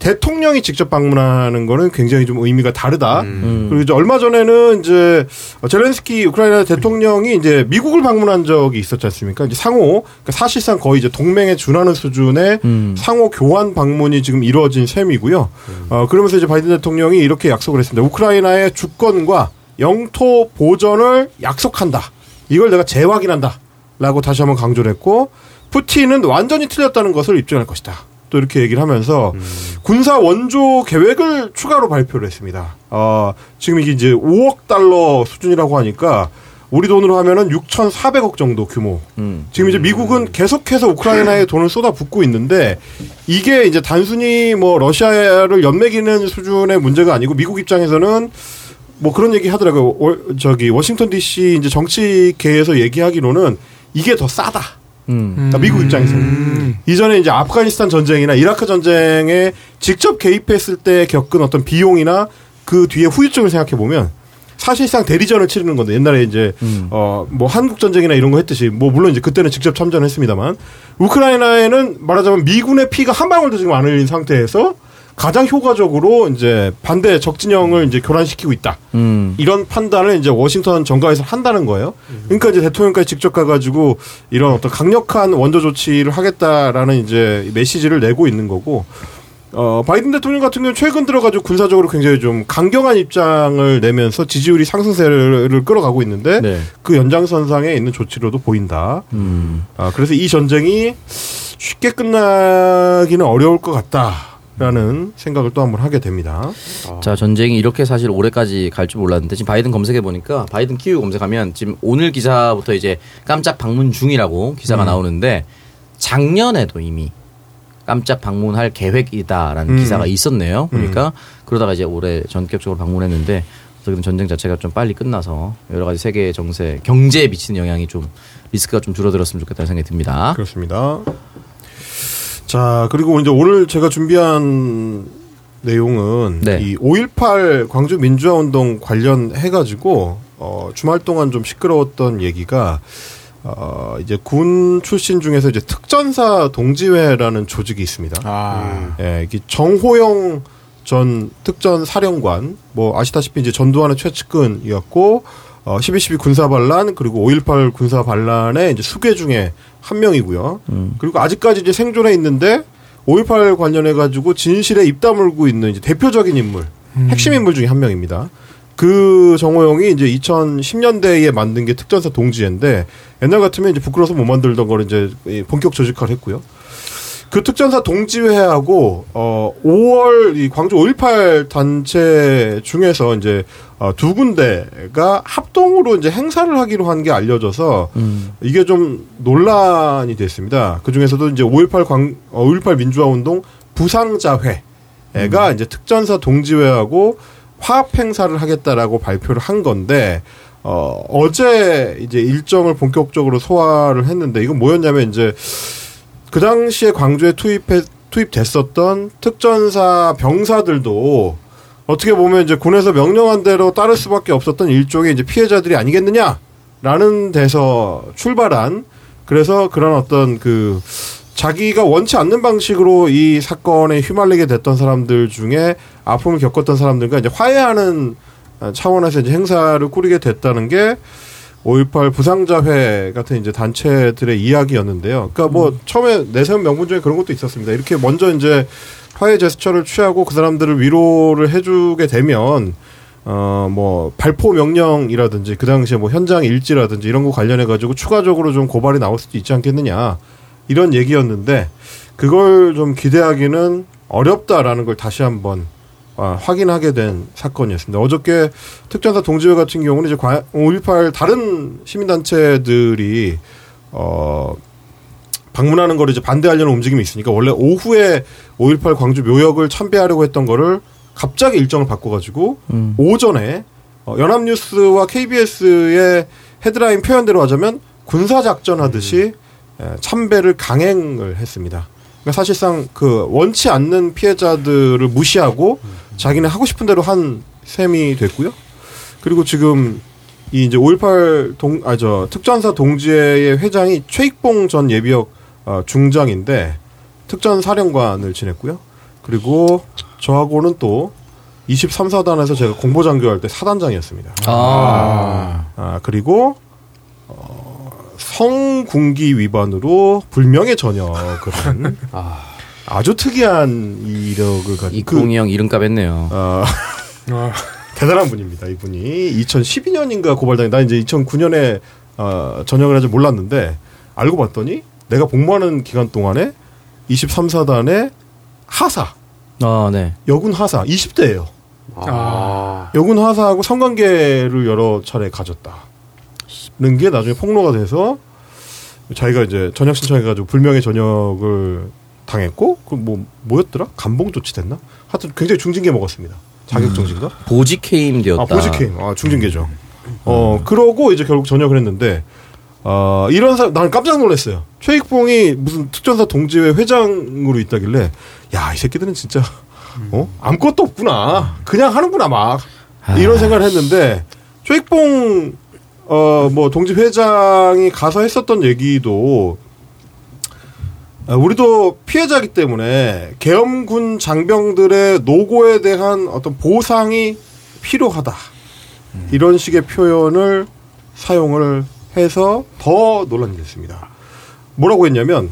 대통령이 직접 방문하는 거는 굉장히 좀 의미가 다르다. 음. 그리고 이제 얼마 전에는 이제 젤렌스키 우크라이나 대통령이 이제 미국을 방문한 적이 있었지 않습니까? 이제 상호 그러니까 사실상 거의 이제 동맹에 준하는 수준의 음. 상호 교환 방문이 지금 이루어진 셈이고요. 어, 그러면서 이제 바이든 대통령이 이렇게 약속을 했습니다. 우크라이나의 주권과 영토 보전을 약속한다. 이걸 내가 재확인한다. 라고 다시 한번 강조를 했고, 푸틴은 완전히 틀렸다는 것을 입증할 것이다. 또 이렇게 얘기를 하면서 군사 원조 계획을 추가로 발표를 했습니다. 어, 지금 이게 이제 5억 달러 수준이라고 하니까 우리 돈으로 하면은 6,400억 정도 규모. 음. 지금 이제 미국은 계속해서 우크라이나에 돈을 쏟아붓고 있는데 이게 이제 단순히 뭐 러시아를 연맥이는 수준의 문제가 아니고 미국 입장에서는 뭐 그런 얘기 하더라고요. 워- 저기 워싱턴 DC 이제 정치계에서 얘기하기로는 이게 더 싸다. 음. 그러니까 미국 입장에서는 이전에 이제 아프가니스탄 전쟁이나 이라크 전쟁에 직접 개입했을 때 겪은 어떤 비용이나 그 뒤에 후유증을 생각해 보면 사실상 대리전을 치르는 건데 옛날에 이제 음. 어뭐 한국 전쟁이나 이런 거 했듯이 뭐 물론 이제 그때는 직접 참전했습니다만 우크라이나에는 말하자면 미군의 피가 한 방울도 지금 안 흘린 상태에서 가장 효과적으로 이제 반대 적진영을 이제 교란시키고 있다. 음. 이런 판단을 이제 워싱턴 정가에서 한다는 거예요. 그러니까 이제 대통령까지 직접 가가지고 이런 어떤 강력한 원조 조치를 하겠다라는 이제 메시지를 내고 있는 거고, 어, 바이든 대통령 같은 경우는 최근 들어가지고 군사적으로 굉장히 좀 강경한 입장을 내면서 지지율이 상승세를 끌어가고 있는데, 네. 그 연장선상에 있는 조치로도 보인다. 음. 아, 그래서 이 전쟁이 쉽게 끝나기는 어려울 것 같다. 라는 생각을 또 한 번 하게 됩니다. 자 전쟁이 이렇게 사실 올해까지 갈 줄 몰랐는데 지금 바이든 검색해 보니까 바이든 키우 검색하면 지금 오늘 기사부터 이제 깜짝 방문 중이라고 기사가 음. 나오는데 작년에도 이미 깜짝 방문할 계획이다라는 음. 기사가 있었네요. 그러니까 그러다가 이제 올해 전격적으로 방문했는데 어쨌든 전쟁 자체가 좀 빨리 끝나서 여러 가지 세계 정세 경제에 미치는 영향이 좀 리스크가 좀 줄어들었으면 좋겠다는 생각이 듭니다. 그렇습니다. 자, 그리고 이제 오늘 제가 준비한 내용은 네. 이5.18 광주 민주화 운동 관련해 가지고 어, 주말 동안 좀 시끄러웠던 얘기가 어, 이제 군 출신 중에서 이제 특전사 동지회라는 조직이 있습니다. 아. 예, 이게 정호영 전 특전 사령관, 뭐 아시다시피 이제 전두환의 최측근이었고, 어, 12.12 군사 반란 그리고 5.18 군사 반란의 이제 수괴 중에 한 명이고요. 그리고 아직까지 이제 생존해 있는데 5.18 관련해 가지고 진실에 입 다물고 있는 이제 대표적인 인물, 핵심 인물 중에 한 명입니다. 그 정호영이 이제 2010년대에 만든 게 특전사 동지회인데 옛날 같으면 이제 부끄러워서 못 만들던 걸 이제 이 본격 조직화를 했고요. 그 특전사 동지회하고 어 5월 이 광주 5.18 단체 중에서 이제 어, 두 군데가 합동으로 이제 행사를 하기로 한 게 알려져서 이게 좀 논란이 됐습니다. 그 중에서도 이제 5.18 광, 어, 5.18 민주화 운동 부상자회가 이제 특전사 동지회하고 화합 행사를 하겠다라고 발표를 한 건데 어, 어제 이제 일정을 본격적으로 소화를 했는데 이건 뭐였냐면 이제 그 당시에 광주에 투입해 투입됐었던 특전사 병사들도 어떻게 보면 이제 군에서 명령한 대로 따를 수밖에 없었던 일종의 이제 피해자들이 아니겠느냐라는 데서 출발한 그래서 그런 어떤 그 자기가 원치 않는 방식으로 이 사건에 휘말리게 됐던 사람들 중에 아픔을 겪었던 사람들과 이제 화해하는 차원에서 이제 행사를 꾸리게 됐다는 게 5.18 부상자회 같은 이제 단체들의 이야기였는데요. 그러니까 뭐 처음에 내세운 명분 중에 그런 것도 있었습니다. 이렇게 먼저 이제 화해 제스처를 취하고 그 사람들을 위로를 해주게 되면 어뭐 발포 명령이라든지 그 당시에 뭐 현장 일지라든지 이런 거 관련해 가지고 추가적으로 좀 고발이 나올 수도 있지 않겠느냐 이런 얘기였는데 그걸 좀 기대하기는 어렵다라는 걸 다시 한번 아, 확인하게 된 사건이었습니다. 어저께 특전사 동지회 같은 경우는 이제 5.18 다른 시민단체들이 어 방문하는 거를 이제 반대하려는 움직임이 있으니까 원래 오후에 5.18 광주 묘역을 참배하려고 했던 거를 갑자기 일정을 바꿔가지고 음. 오전에 어, 연합뉴스와 KBS의 헤드라인 표현대로 하자면 군사작전 하듯이 에, 참배를 강행을 했습니다. 그러니까 사실상 그 원치 않는 피해자들을 무시하고 자기는 하고 싶은 대로 한 셈이 됐고요. 그리고 지금 이 이제 5.18 동, 아, 저, 특전사 동지회의 회장이 최익봉 전 예비역 어, 중장인데 특전 사령관을 지냈고요. 그리고 저하고는 또 23사단에서 제가 공보장교할 때 사단장이었습니다. 아. 아, 그리고 어, 성군기 위반으로 불명예 전역을 한 아주 특이한 이력을 가진 이콩이 형 이름값 했네요. 어, 대단한 분입니다. 이분이 2012년인가 고발당해. 나 이제 2009년에 어, 전역을 하지 몰랐는데 알고 봤더니 내가 복무하는 기간 동안에 23사단의 하사, 아, 네. 여군 하사 20대예요. 아. 여군 하사하고 성관계를 여러 차례 가졌다. 는 게 나중에 폭로가 돼서 자기가 이제 전역 신청해가지고 불명예 전역을 당했고 그뭐 뭐였더라 감봉 조치됐나? 하여튼 굉장히 중징계 먹었습니다. 자격정지인가? 보직 해임되었다. 아, 보직해임. 아, 중징계죠. 어, 그러고 이제 결국 전역을 했는데, 어, 이런 사람, 나는 깜짝 놀랐어요. 최익봉이 무슨 특전사 동지회 회장으로 있다길래, 야, 이 새끼들은 진짜, 어? 아무것도 없구나. 그냥 하는구나, 막. 이런 생각을 했는데, 최익봉, 어, 뭐, 동지 회장이 가서 했었던 얘기도, 아, 우리도 피해자기 때문에 계엄군 장병들의 노고에 대한 어떤 보상이 필요하다. 이런 식의 표현을 사용을 해서 더 논란이 됐습니다. 뭐라고 했냐면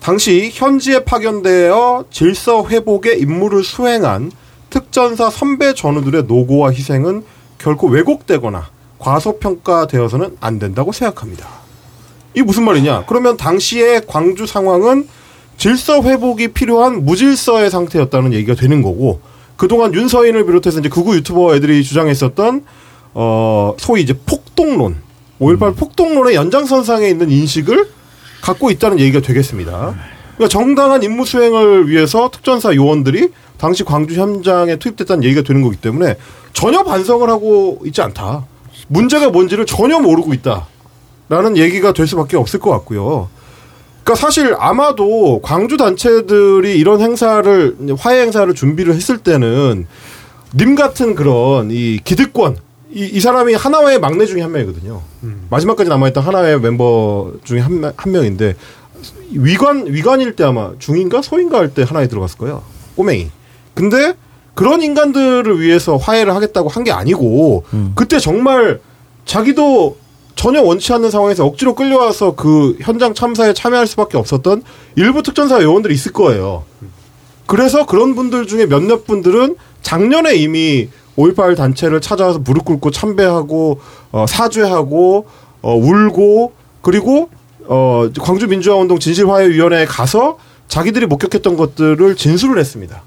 당시 현지에 파견되어 질서 회복의 임무를 수행한 특전사 선배 전우들의 노고와 희생은 결코 왜곡되거나 과소평가되어서는 안 된다고 생각합니다. 이 무슨 말이냐? 그러면 당시의 광주 상황은 질서 회복이 필요한 무질서의 상태였다는 얘기가 되는 거고 그동안 윤서인을 비롯해서 이제 극우 유튜버 애들이 주장했었던 어 소위 이제 폭동론 5.18 폭동론의 연장선상에 있는 인식을 갖고 있다는 얘기가 되겠습니다. 그러니까 정당한 임무 수행을 위해서 특전사 요원들이 당시 광주 현장에 투입됐다는 얘기가 되는 거기 때문에 전혀 반성을 하고 있지 않다. 문제가 뭔지를 전혀 모르고 있다. 라는 얘기가 될 수밖에 없을 것 같고요. 그러니까 사실 아마도 광주 단체들이 이런 행사를 화해 행사를 준비를 했을 때는 님 같은 그런 이 기득권 이, 이 사람이 하나회의 막내 중에 한 명이거든요. 마지막까지 남아있던 하나회 멤버 중에 한, 명- 한 명인데 위관 위관일 때 아마 중인가 소인가 할 때 하나에 들어갔을 거예요. 꼬맹이. 근데 그런 인간들을 위해서 화해를 하겠다고 한 게 아니고 그때 정말 자기도 전혀 원치 않는 상황에서 억지로 끌려와서 그 현장 참사에 참여할 수밖에 없었던 일부 특전사 요원들이 있을 거예요. 그래서 그런 분들 중에 몇몇 분들은 작년에 이미 5.18 단체를 찾아와서 무릎 꿇고 참배하고 어, 사죄하고 어, 울고 그리고 어, 광주 민주화운동 진실화해위원회에 가서 자기들이 목격했던 것들을 진술을 했습니다.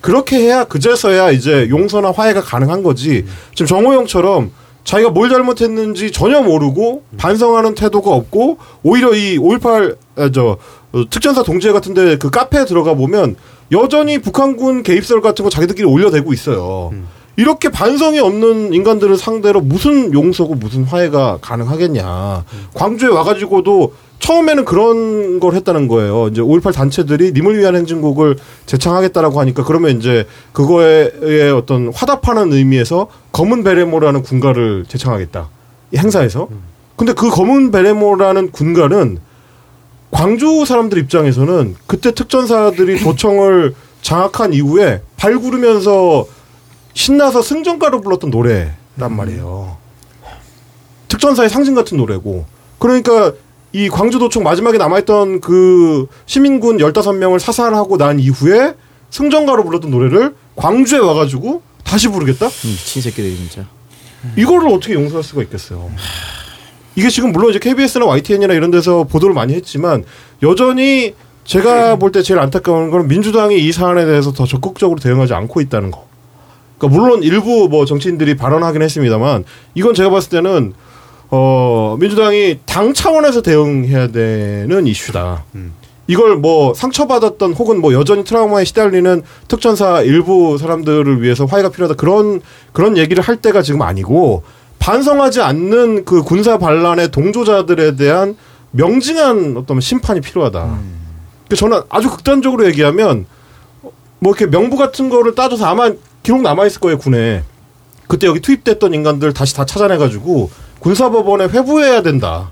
그렇게 해야 그제서야 이제 용서나 화해가 가능한 거지. 지금 정호영처럼 자기가 뭘 잘못했는지 전혀 모르고 반성하는 태도가 없고 오히려 이 5.18, 아, 저, 어, 특전사 동지회 같은데 그 카페에 들어가 보면 여전히 북한군 개입설 같은 거 자기들끼리 올려대고 있어요. 이렇게 반성이 없는 인간들을 상대로 무슨 용서고 무슨 화해가 가능하겠냐. 광주에 와가지고도 처음에는 그런 걸 했다는 거예요. 이제 5.18 단체들이 님을 위한 행진곡을 제창하겠다라고 하니까 그러면 이제 그거에 어떤 화답하는 의미에서 검은 베레모라는 군가를 제창하겠다. 이 행사에서. 근데 그 검은 베레모라는 군가는 광주 사람들 입장에서는 그때 특전사들이 도청을 장악한 이후에 발구르면서 신나서 승전가로 불렀던 노래란 말이에요. 특전사의 상징 같은 노래고. 그러니까 이 광주도청 마지막에 남아있던 그 시민군 15명을 사살하고 난 이후에 승전가로 불렀던 노래를 광주에 와가지고 다시 부르겠다? 미친 새끼들이 진짜. 이거를 어떻게 용서할 수가 있겠어요. 이게 지금 물론 이제 KBS나 YTN이나 이런 데서 보도를 많이 했지만 여전히 제가 볼 때 제일 안타까운 건 민주당이 이 사안에 대해서 더 적극적으로 대응하지 않고 있다는 거. 그러니까 물론 일부 뭐 정치인들이 발언하긴 했습니다만 이건 제가 봤을 때는 어 민주당이 당 차원에서 대응해야 되는 이슈다. 이걸 뭐 상처받았던 혹은 뭐 여전히 트라우마에 시달리는 특전사 일부 사람들을 위해서 화해가 필요하다 그런 그런 얘기를 할 때가 지금 아니고 반성하지 않는 그 군사 반란의 동조자들에 대한 명징한 어떤 심판이 필요하다. 그 저는 아주 극단적으로 얘기하면 뭐 이렇게 명부 같은 거를 따져서 아마 기록 남아 있을 거예요 군에. 그때 여기 투입됐던 인간들 다시 다 찾아내가지고 군사법원에 회부해야 된다.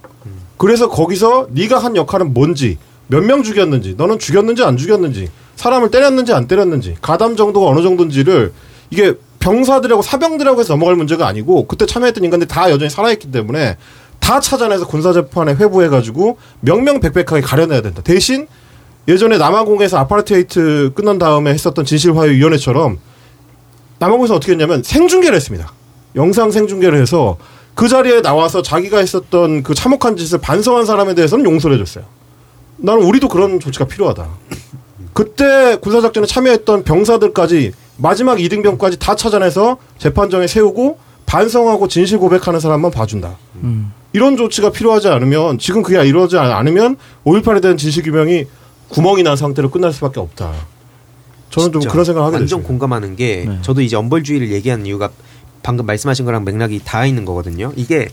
그래서 거기서 네가 한 역할은 뭔지, 몇 명 죽였는지, 너는 죽였는지 안 죽였는지, 사람을 때렸는지 안 때렸는지, 가담 정도가 어느 정도인지를 이게 병사들하고 사병들하고 해서 넘어갈 문제가 아니고 그때 참여했던 인간들이 다 여전히 살아있기 때문에 다 찾아내서 군사재판에 회부해가지고 명명백백하게 가려내야 된다. 대신 예전에 남아공에서 아파르테이트 끝난 다음에 했었던 진실화해위원회처럼 남아공에서 어떻게 했냐면 생중계를 했습니다. 영상 생중계를 해서 그 자리에 나와서 자기가 했었던 그 참혹한 짓을 반성한 사람에 대해서는 용서를 해줬어요. 나는 우리도 그런 조치가 필요하다. 그때 군사작전에 참여했던 병사들까지 마지막 이등병까지 다 찾아내서 재판정에 세우고 반성하고 진실 고백하는 사람만 봐준다. 이런 조치가 필요하지 않으면 지금 그게 이루어지지 않으면 5.18에 대한 진실 규명이 구멍이 난 상태로 끝날 수밖에 없다. 저는 좀 그런 생각을 하게 완전 됐어요. 공감하는 게 네. 저도 이제 엄벌주의를 얘기하는 이유가 방금 말씀하신 거랑 맥락이 다 있는 거거든요. 이게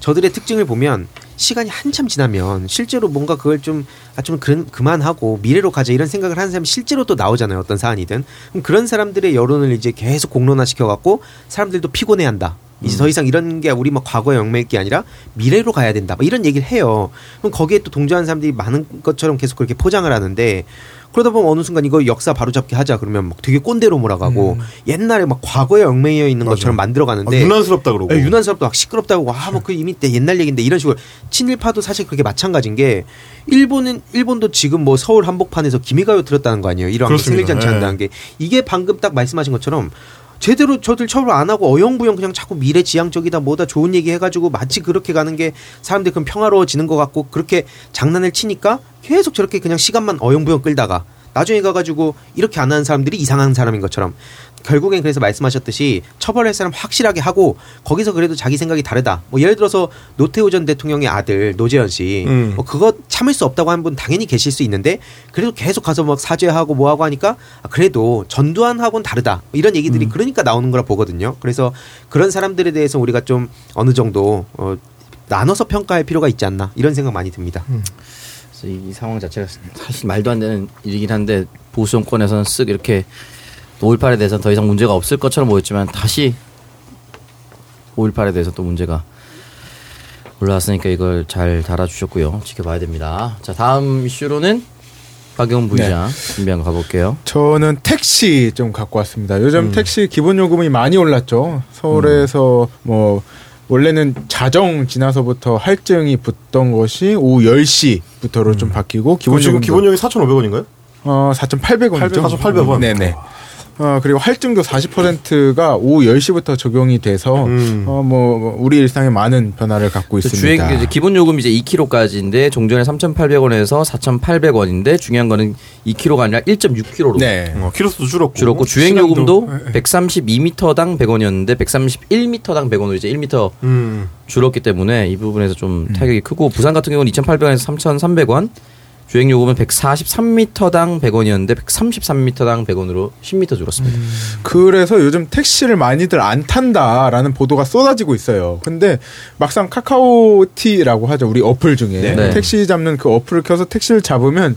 저들의 특징을 보면 시간이 한참 지나면 실제로 뭔가 그걸 좀, 아, 좀 그, 그만하고 미래로 가자 이런 생각을 하는 사람이 실제로 또 나오잖아요. 어떤 사안이든. 그럼 그런 사람들의 여론을 이제 계속 공론화 시켜갖고 사람들도 피곤해 한다. 이제 더 이상 이런 게 우리 뭐 과거의 영매일 게 아니라 미래로 가야 된다. 뭐 이런 얘기를 해요. 그럼 거기에 또 동조하는 사람들이 많은 것처럼 계속 그렇게 포장을 하는데 그러다 보면 어느 순간 이거 역사 바로잡기 하자 그러면 막 되게 꼰대로 몰아가고 옛날에 막 과거에 얽매여 있는 것처럼 만들어가는데 아, 유난스럽다 그러고. 네, 유난스럽다 막 시끄럽다고 아 뭐 그 이미 때 옛날 얘기인데 이런 식으로 친일파도 사실 그렇게 마찬가지인 게 일본은 일본도 지금 뭐 서울 한복판에서 기미가요 들었다는 거 아니에요 이런. 생일잔치 예. 한다는 게 이게 방금 딱 말씀하신 것처럼 제대로 저들 처벌 안 하고 어영부영 그냥 자꾸 미래 지향적이다 뭐다 좋은 얘기 해가지고 마치 그렇게 가는 게 사람들이 그럼 평화로워지는 것 같고 그렇게 장난을 치니까 계속 저렇게 그냥 시간만 어영부영 끌다가 나중에 가가지고 이렇게 안 하는 사람들이 이상한 사람인 것처럼 결국엔 그래서 말씀하셨듯이 처벌할 사람 확실하게 하고 거기서 그래도 자기 생각이 다르다. 뭐 예를 들어서 노태우 전 대통령의 아들 노재현 씨, 음. 뭐 그거 참을 수 없다고 한분 당연히 계실 수 있는데 그래도 계속 가서 막 사죄하고 뭐하고 하니까 아, 그래도 전두환하고는 다르다. 뭐 이런 얘기들이 그러니까 나오는 거라 보거든요. 그래서 그런 사람들에 대해서 우리가 좀 어느 정도 어, 나눠서 평가할 필요가 있지 않나 이런 생각 많이 듭니다. 그래서 이 상황 자체가 사실 말도 안 되는 일이긴 한데 보수 정권에서는 쓱 이렇게 5.18에 대해서는 더 이상 문제가 없을 것처럼 보였지만 다시 5.18에 대해서 또 문제가 올라왔으니까 이걸 잘 달아주셨고요. 지켜봐야 됩니다. 자 다음 이슈로는 박영 부의장 준비한 거 가볼게요. 저는 택시 좀 갖고 왔습니다. 요즘 음. 택시 기본 요금이 많이 올랐죠. 서울에서 뭐 원래는 자정 지나서부터 할증이 붙던 것이 오후 10시부터로 좀 바뀌고 기본 음. 요금 기본 요금이 4,500원인가요? 어 4,800원이죠. 4,800원. 네네. 어 그리고 할증도 40%가 오후 10시부터 적용이 돼서 음. 어 뭐 우리 일상에 많은 변화를 갖고 있습니다. 주행 이제 기본 요금 이제 2kg까지인데 종전에 3,800원에서 4,800원인데 중요한 거는 2kg가 아니라 1.6kg로 네. 어, 키로수도 줄었고. 줄었고 주행 요금도 예, 예. 132m당 100원이었는데 131m당 100원으로 이제 1m 음. 줄었기 때문에 이 부분에서 좀 타격이 크고 부산 같은 경우는 2,800원에서 3,300원 주행 요금은 143m당 100원이었는데 133m당 100원으로 10m 줄었습니다. 그래서 요즘 택시를 많이들 안 탄다라는 보도가 쏟아지고 있어요. 근데 막상 카카오티라고 하죠. 우리 어플 중에 네. 택시 잡는 그 어플을 켜서 택시를 잡으면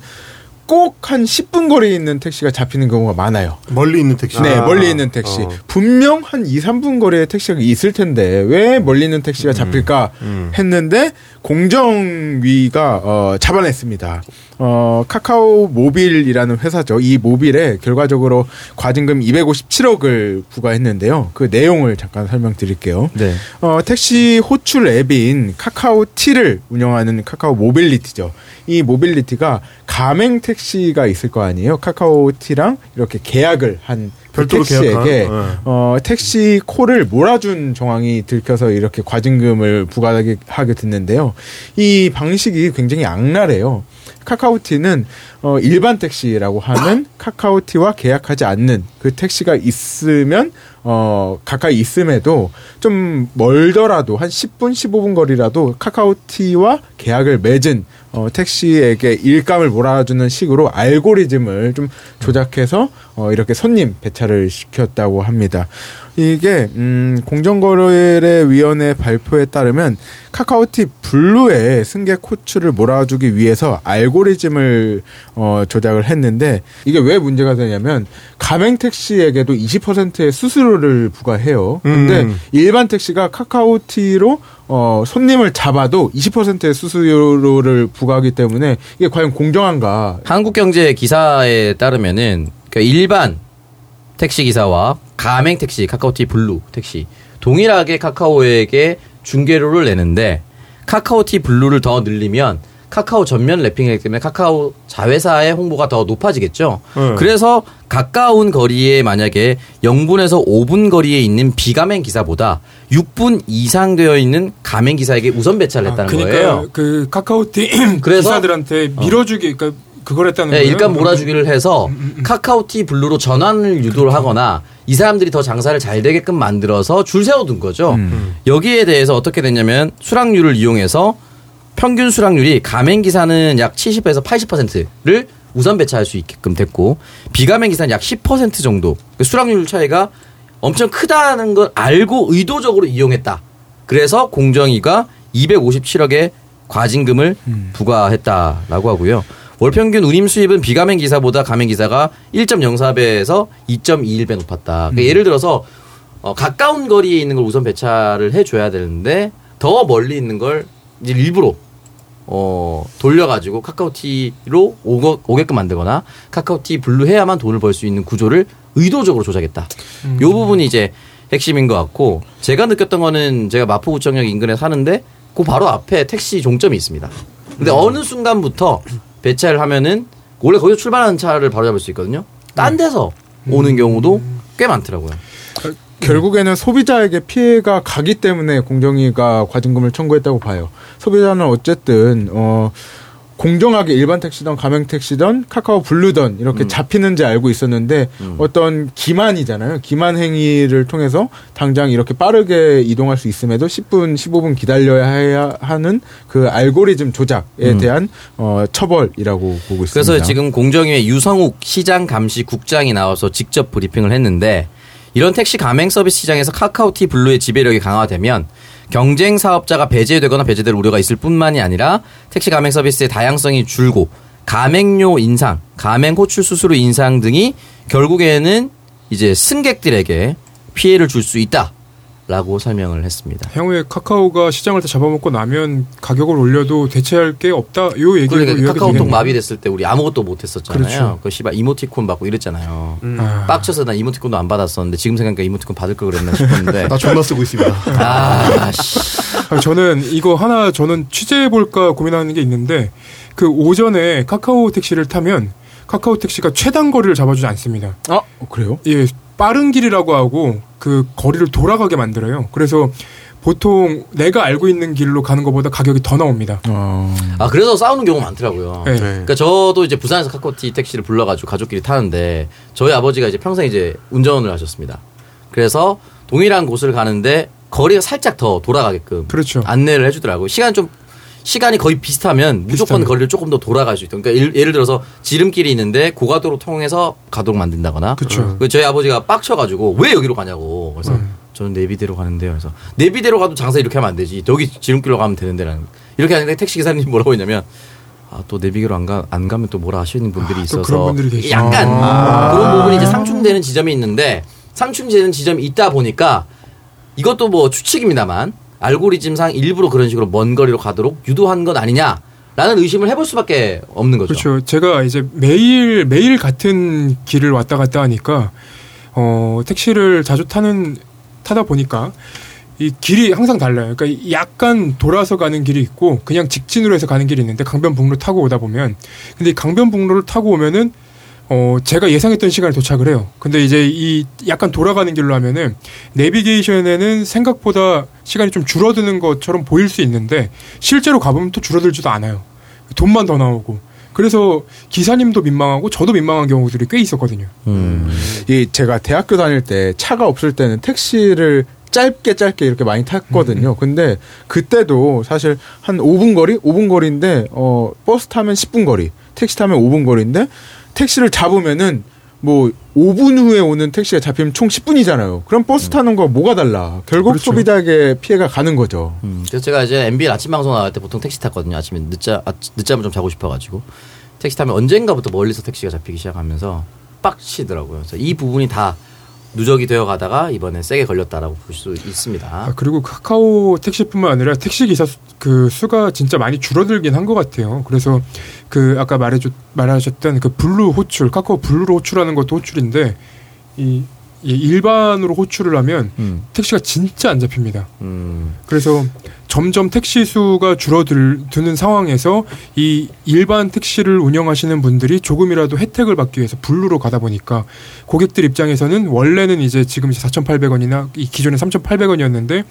꼭한 10분 거리에 있는 택시가 잡히는 경우가 많아요. 멀리 있는 택시. 네, 아. 멀리 있는 택시. 어. 분명 한 2, 3분 거리에 택시가 있을 텐데 왜 멀리 있는 택시가 잡힐까 음. 했는데 공정위가 어, 잡아냈습니다. 어, 카카오 모빌이라는 회사죠. 이 모빌에 결과적으로 과징금 257억을 부과했는데요. 그 내용을 잠깐 설명드릴게요. 네. 어, 택시 호출 앱인 카카오티를 운영하는 카카오 모빌리티죠. 이 모빌리티가 가맹 택시가 있을 거 아니에요. 카카오티랑 이렇게 계약을 한그 별도로 택시에게 계약한, 네. 어, 택시 콜을 몰아준 정황이 들켜서 이렇게 과징금을 부과하게 하게 됐는데요. 이 방식이 굉장히 악랄해요. 카카오티는 어, 일반 택시라고 하는 카카오티와 계약하지 않는 그 택시가 있으면 어, 가까이 있음에도 좀 멀더라도 한 10분, 15분 거리라도 카카오티와 계약을 맺은 어, 택시에게 일감을 몰아주는 식으로 알고리즘을 좀 조작해서 어, 이렇게 손님 배차를 시켰다고 합니다. 이게 음, 공정거래위원회 발표에 따르면 카카오티 블루의 승객 호출을 몰아주기 위해서 알고리즘을 어, 조작을 했는데 이게 왜 문제가 되냐면 가맹 택시에게도 20%의 수수료를 부과해요. 근데 음. 일반 택시가 카카오티로 어, 손님을 잡아도 20%의 수수료를 부과하기 때문에 이게 과연 공정한가? 한국경제 기사에 따르면은 그러니까 일반 택시 기사와 가맹 택시, 카카오티 블루 택시 동일하게 카카오에게 중개료를 내는데 카카오티 블루를 더 늘리면 카카오 전면 wrapping이기 때문에 카카오 자회사의 홍보가 더 높아지겠죠. 네. 그래서 가까운 거리에 만약에 0분에서 5분 거리에 있는 비가맹 기사보다 6분 이상 되어 있는 가맹 기사에게 우선 배차를 했다는 그러니까 거예요. 그 카카오티 그래서- 기사들한테 밀어주기 그러니까 그걸 했다는 네. 일감 몰아주기를 해서 카카오티 블루로 전환을 유도를 하거나 이 사람들이 더 장사를 잘 되게끔 만들어서 줄 세워둔 거죠. 여기에 대해서 어떻게 됐냐면 수락률을 이용해서 평균 수락률이 가맹 기사는 약 70에서 80%를 우선 배차할 수 있게끔 됐고 비가맹 기사는 약 10% 정도 그 수락률 차이가 엄청 크다는 걸 알고 의도적으로 이용했다. 그래서 공정위가 257억의 과징금을 부과했다라고 하고요. 월 평균 운임 수입은 비가맹 기사보다 가맹 기사가 1.04배에서 2.21배 높았다. 그러니까 예를 들어서 어, 가까운 거리에 있는 걸 우선 배차를 해줘야 되는데 더 멀리 있는 걸 이제 일부러 어, 돌려가지고 카카오티로 오거, 오게끔 만들거나 카카오티 블루 해야만 돈을 벌 수 있는 구조를 의도적으로 조작했다. 요 부분이 이제 핵심인 것 같고 제가 느꼈던 거는 제가 마포구청역 인근에 사는데 그 바로 앞에 택시 종점이 있습니다. 근데 어느 순간부터 배차를 하면은 원래 거기서 출발하는 차를 바로 잡을 수 있거든요. 딴 데서 오는 경우도 꽤 많더라고요. 결국에는 소비자에게 피해가 가기 때문에 공정위가 과징금을 청구했다고 봐요. 소비자는 어쨌든 어 공정하게 일반 택시든 가맹 택시든 카카오 블루든 이렇게 잡히는지 알고 있었는데 어떤 기만이잖아요. 기만 행위를 통해서 당장 이렇게 빠르게 이동할 수 있음에도 10분, 15분 기다려야 하는 그 알고리즘 조작에 대한 어 처벌이라고 보고 있습니다. 그래서 지금 공정위에 유성욱 시장 감시 국장이 나와서 직접 브리핑을 했는데 이런 택시 가맹 서비스 시장에서 카카오티 블루의 지배력이 강화되면 경쟁 사업자가 배제되거나 배제될 우려가 있을 뿐만이 아니라 택시 가맹 서비스의 다양성이 줄고 가맹료 인상, 가맹 호출 수수료 인상 등이 결국에는 이제 승객들에게 피해를 줄 수 있다 라고 설명을 했습니다. 향후에 카카오가 시장을 다 잡아먹고 나면 가격을 올려도 대체할 게 없다. 요 얘기로 그러니까 카카오톡. 마비됐을 때 우리 아무것도 못 했었잖아요. 그렇죠. 그 씨발 이모티콘 받고 이랬잖아요. 아. 빡쳐서 나 이모티콘도 안 받았었는데 지금 생각하니까 이모티콘 받을 걸 그랬나 싶었는데 나 존나 쓰고 있습니다. 아, 씨. 아, 저는 이거 하나 저는 취재해 볼까 고민하는 게 있는데 그 오전에 카카오 택시를 타면 카카오 택시가 최단 거리를 잡아주지 않습니다. 아 그래요? 예, 빠른 길이라고 하고 그 거리를 돌아가게 만들어요. 그래서 보통 내가 알고 있는 길로 가는 것보다 가격이 더 나옵니다. 어. 아 그래서 싸우는 경우 많더라고요. 네. 그러니까 저도 이제 부산에서 카카오티 택시를 불러가지고 가족끼리 타는데 저희 아버지가 이제 평생 이제 운전을 하셨습니다. 그래서 동일한 곳을 가는데 거리가 살짝 더 돌아가게끔 그렇죠. 안내를 해주더라고요. 시간 좀 시간이 거의 비슷하면 무조건 비슷하면. 거리를 조금 더 돌아갈 수 있다. 그러니까 예를, 들어서 지름길이 있는데 고가도로 통해서 가도록 만든다거나. 그쵸. 그 저희 아버지가 빡쳐가지고 왜 여기로 가냐고. 그래서 음. 저는 내비대로 가는데요. 그래서 내비대로 가도 장사 이렇게 하면 안 되지. 여기 지름길로 가면 되는데라는. 이렇게 하는데 택시 기사님이 뭐라고 했냐면 아, 또 내비대로 안, 가, 안 가면 또 뭐라 하시는 분들이 또 있어서 그런 분들이 계시죠. 약간 아. 그런 부분이 이제 상충되는 지점이 있는데 상충되는 지점이 있다 보니까 이것도 뭐 추측입니다만 알고리즘상 일부러 그런 식으로 먼 거리로 가도록 유도한 것 아니냐 라는 의심을 해볼 수밖에 없는 거죠. 그렇죠. 제가 이제 매일 매일 같은 길을 왔다 갔다 하니까 어 택시를 자주 타는 타다 보니까 이 길이 항상 달라요. 그러니까 약간 돌아서 가는 길이 있고 그냥 직진으로 해서 가는 길이 있는데 강변북로 타고 오다 보면 근데 이 강변북로를 타고 오면은 어 제가 예상했던 시간에 도착을 해요. 근데 이제 이 약간 돌아가는 길로 하면은 내비게이션에는 생각보다 시간이 좀 줄어드는 것처럼 보일 수 있는데 실제로 가보면 또 줄어들지도 않아요. 돈만 더 나오고. 그래서 기사님도 민망하고 저도 민망한 경우들이 꽤 있었거든요. 음. 이 제가 대학교 다닐 때 차가 없을 때는 택시를 짧게 짧게 이렇게 많이 탔거든요. 근데 그때도 사실 한 5분 거리, 5분 거리인데 어 버스 타면 10분 거리, 택시 타면 5분 거리인데 택시를 잡으면은 뭐 5분 후에 오는 택시가 잡히면 총 10분이잖아요. 그럼 버스 타는 거 뭐가 달라? 결국 그렇죠. 소비자에게 피해가 가는 거죠. 음, 그래서 제가 이제 MBN 아침 방송 나갈 때 보통 택시 탔거든요. 아침에 늦자 아, 늦잠을 좀 자고 싶어가지고 택시 타면 언젠가부터 멀리서 택시가 잡히기 시작하면서 빡치더라고요. 그래서 이 부분이 다 누적이 되어 가다가 이번에 세게 걸렸다라고 볼 수 있습니다. 아, 그리고 카카오 택시뿐만 아니라 택시 기사 수, 그 수가 진짜 많이 줄어들긴 한 것 같아요. 그래서 그 아까 말해줬 말하셨던 그 블루 호출, 카카오 블루로 호출하는 것도 호출인데 이, 이 일반으로 호출을 하면 음, 택시가 진짜 안 잡힙니다. 음, 그래서 점점 택시 수가 줄어드는 상황에서 이 일반 택시를 운영하시는 분들이 조금이라도 혜택을 받기 위해서 블루로 가다 보니까 고객들 입장에서는 원래는 이제 지금 4,800원이나 이 기존에 3,800원이었는데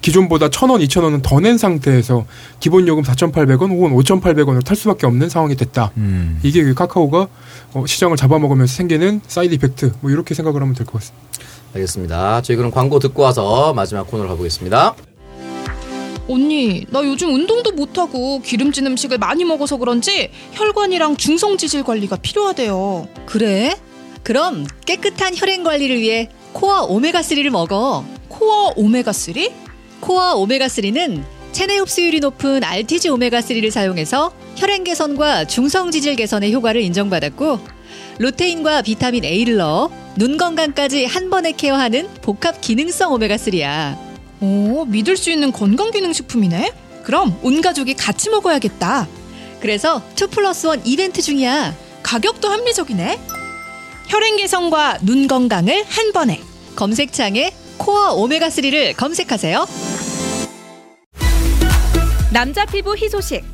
기존보다 1,000원, 2,000원은 더 낸 상태에서 기본 요금 4,800원 혹은 5,800원으로 탈 수밖에 없는 상황이 됐다. 음. 이게 그 카카오가 어, 시장을 잡아먹으면서 생기는 side effect 뭐 이렇게 생각을 하면 될 것 같습니다. 알겠습니다. 저희 그럼 광고 듣고 와서 마지막 코너로 가보겠습니다. 언니, 나 요즘 운동도 못하고 기름진 음식을 많이 먹어서 그런지 혈관이랑 중성지질 관리가 필요하대요. 그래? 그럼 깨끗한 혈행 관리를 위해 코어 오메가3를 먹어. 코어 오메가3? 코어 오메가3는 체내 흡수율이 높은 RTG 오메가3를 사용해서 혈행 개선과 중성 지질 개선의 효과를 인정받았고 루테인과 비타민 A를 넣어 눈 건강까지 한 번에 케어하는 복합 기능성 오메가3야. 오, 믿을 수 있는 건강 기능 식품이네? 그럼 온 가족이 같이 먹어야겠다. 그래서 2 플러스 1 이벤트 중이야. 가격도 합리적이네. 혈행 개선과 눈 건강을 한 번에. 검색창에 코어 오메가3를 검색하세요. 남자 피부 희소식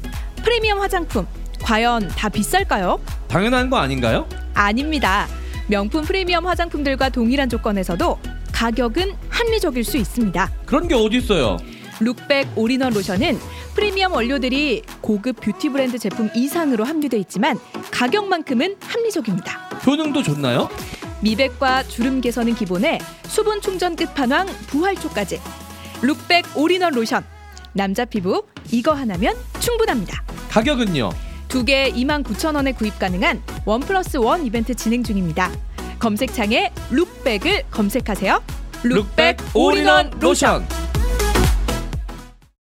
프리미엄 화장품 과연 다 비쌀까요? 당연한 거 아닌가요? 아닙니다. 명품 프리미엄 화장품들과 동일한 조건에서도 가격은 합리적일 수 있습니다. 그런 게 어디 있어요? 룩백 올인원 로션은 프리미엄 원료들이 고급 뷰티 브랜드 제품 이상으로 함유돼 있지만 가격만큼은 합리적입니다. 효능도 좋나요? 미백과 주름 개선은 기본에 수분 충전 끝판왕 부활초까지 룩백 올인원 로션 남자 피부 이거 하나면 충분합니다. 가격은요? 두 개 29,000원에 구입 가능한 one plus one 이벤트 진행 중입니다. 검색창에 룩백을 검색하세요. 룩백 올인원 로션.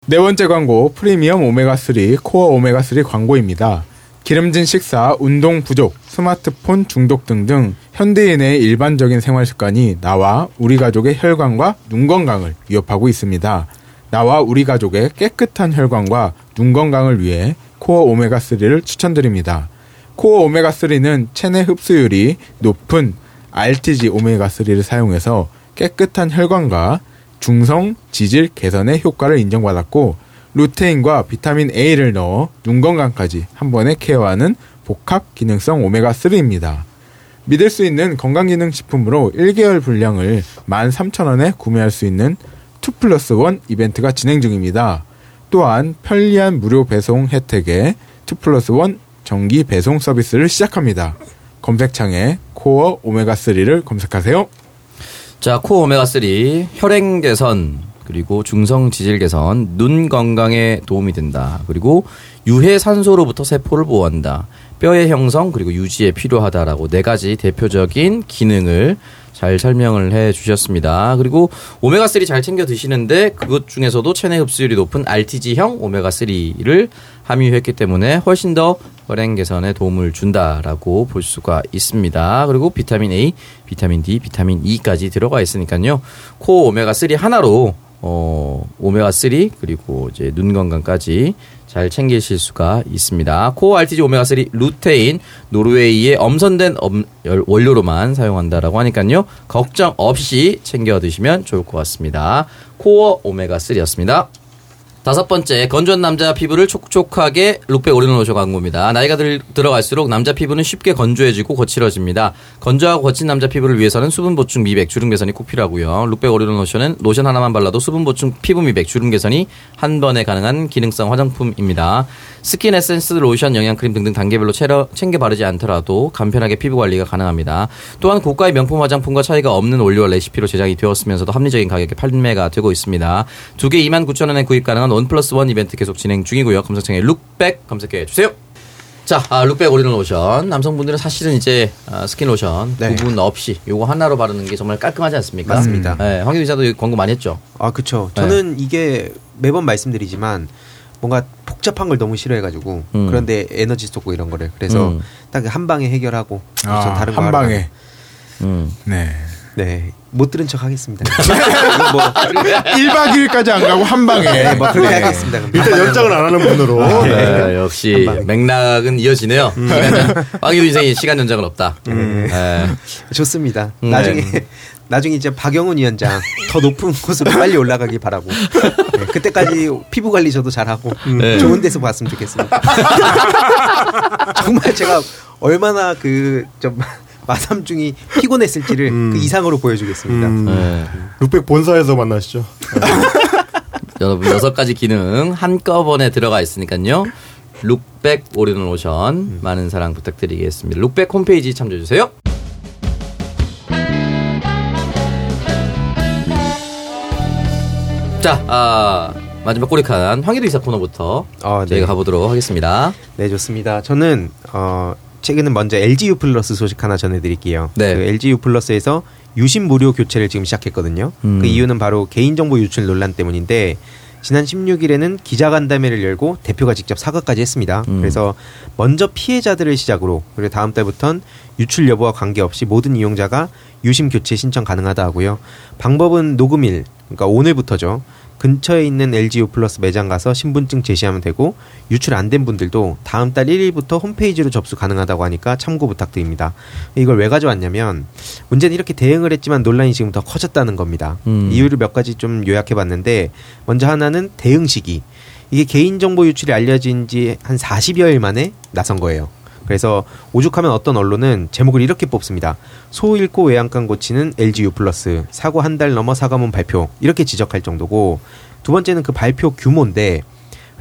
네 번째 광고 프리미엄 오메가3 코어 오메가3 광고입니다. 기름진 식사, 운동 부족, 스마트폰 중독 등등 현대인의 일반적인 생활 습관이 나와 우리 가족의 혈관과 눈 건강을 위협하고 있습니다. 나와 우리 가족의 깨끗한 혈관과 눈 건강을 위해 코어 오메가3를 추천드립니다. 코어 오메가3는 체내 흡수율이 높은 RTG 오메가3를 사용해서 깨끗한 혈관과 중성 지질 개선의 효과를 인정받았고 루테인과 비타민 A를 넣어 눈 건강까지 한 번에 케어하는 복합 기능성 오메가3입니다. 믿을 수 있는 건강기능식품으로 1개월 분량을 13,000원에 구매할 수 있는 2 플러스 1 이벤트가 진행 중입니다. 또한 편리한 무료 배송 혜택에 2 플러스 1 정기 배송 서비스를 시작합니다. 검색창에 코어 오메가3를 검색하세요. 자, 코어 오메가3 혈행 개선 그리고 중성 지질 개선, 눈 건강에 도움이 된다. 그리고 유해 산소로부터 세포를 보호한다. 뼈의 형성 그리고 유지에 필요하다라고 네 가지 대표적인 기능을 잘 설명을 해 주셨습니다. 그리고 오메가3 잘 챙겨 드시는데 그것 중에서도 체내 흡수율이 높은 RTG형 오메가3를 함유했기 때문에 훨씬 더 혈행 개선에 도움을 준다라고 볼 수가 있습니다. 그리고 비타민 A, 비타민 D, 비타민 E까지 들어가 있으니까요. 코 오메가3 하나로 어, 오메가 3 그리고 이제 눈 건강까지 잘 챙기실 수가 있습니다. 코어 RTG 오메가 3 루테인 노르웨이의 엄선된 엄, 열- 원료로만 사용한다라고 하니까요. 걱정 없이 챙겨 드시면 좋을 것 같습니다. 코어 오메가 3였습니다. 다섯 번째, 건조한 남자 피부를 촉촉하게 룩백 오리노 로션 광고입니다. 나이가 들, 들어갈수록 남자 피부는 쉽게 건조해지고 거칠어집니다. 건조하고 거친 남자 피부를 위해서는 수분 보충, 미백, 주름 개선이 꼭 필요하고요. 룩백 오리노 로션은 로션 하나만 발라도 수분 보충, 피부 미백, 주름 개선이 한 번에 가능한 기능성 화장품입니다. 스킨 에센스, 로션, 영양크림 등등 단계별로 챙겨 바르지 않더라도 간편하게 피부 관리가 가능합니다. 또한 고가의 명품 화장품과 차이가 없는 원료와 레시피로 제작이 되었으면서도 합리적인 가격에 판매가 되고 있습니다. 두 개 2만 9천 원에 구입 가능한 one plus one 이벤트 계속 진행 중이고요. 검색창에 룩백 검색해 주세요. 자, 아, 룩백 오리는 로션. 남성분들은 사실은 이제 아, 스킨 로션 네. 구분 없이 요거 하나로 바르는 게 정말 깔끔하지 않습니까? 맞습니다. 네, 황교 기자도 광고 많이 했죠. 아, 그쵸. 네. 저는 이게 매번 말씀드리지만 뭔가 복잡한 걸 너무 싫어해가지고 음. 그런데 에너지 쏟고 이런 거를 그래서 음. 딱한 방에 해결하고 아, 저 다른 거한 방에. 음. 네. 네. 못 들은 척 하겠습니다. 뭐 1박 2일까지 안 가고 한 방에. 네, 뭐 그렇게 네. 하겠습니다. 그럼. 일단 연장을 안 하는 분으로. 네, 역시 맥락은 이어지네요. 시간, 황교 인생이 시간 연장은 없다. 네. 좋습니다. 네. 나중에 나중에 이제 박영훈 위원장 더 높은 곳으로 빨리 올라가길 바라고 네, 그때까지 피부 관리 저도 잘하고 네. 좋은 데서 봤으면 좋겠습니다. 정말 제가 얼마나 그 좀 마삼중이 피곤했을지를 그 이상으로 보여주겠습니다. 음, 네. 룩백 본사에서 만나시죠. 여러분 여섯 가지 기능 한꺼번에 들어가 있으니까요. 룩백 오리는 로션 많은 사랑 부탁드리겠습니다. 룩백 홈페이지 참조해 주세요. 자, 아, 마지막 꼬리칸 황희도 이사 코너부터 어, 네. 저희가 가보도록 하겠습니다. 네, 좋습니다. 저는 어 최근에 먼저 LGU 플러스 소식 하나 전해드릴게요. 네. 그 LGU 플러스에서 유심 무료 교체를 지금 시작했거든요. 음. 그 이유는 바로 개인정보 유출 논란 때문인데 지난 16일에는 기자간담회를 열고 대표가 직접 사과까지 했습니다. 음. 그래서 먼저 피해자들을 시작으로 그리고 다음 달부터는 유출 여부와 관계없이 모든 이용자가 유심 교체 신청 가능하다 하고요. 방법은 녹음일, 그러니까 오늘부터죠. 근처에 있는 LGU 플러스 매장 가서 신분증 제시하면 되고 유출 안 된 분들도 다음 달 1일부터 홈페이지로 접수 가능하다고 하니까 참고 부탁드립니다. 이걸 왜 가져왔냐면 문제는 이렇게 대응을 했지만 논란이 지금 더 커졌다는 겁니다. 음. 이유를 몇 가지 좀 요약해 봤는데 먼저 하나는 대응 시기. 이게 개인정보 유출이 알려진 지 한 40여일 만에 나선 거예요. 그래서 오죽하면 어떤 언론은 제목을 이렇게 뽑습니다. 소 잃고 외양간 고치는 LGU 플러스 사고 한 달 넘어 사과문 발표 이렇게 지적할 정도고 두 번째는 그 발표 규모인데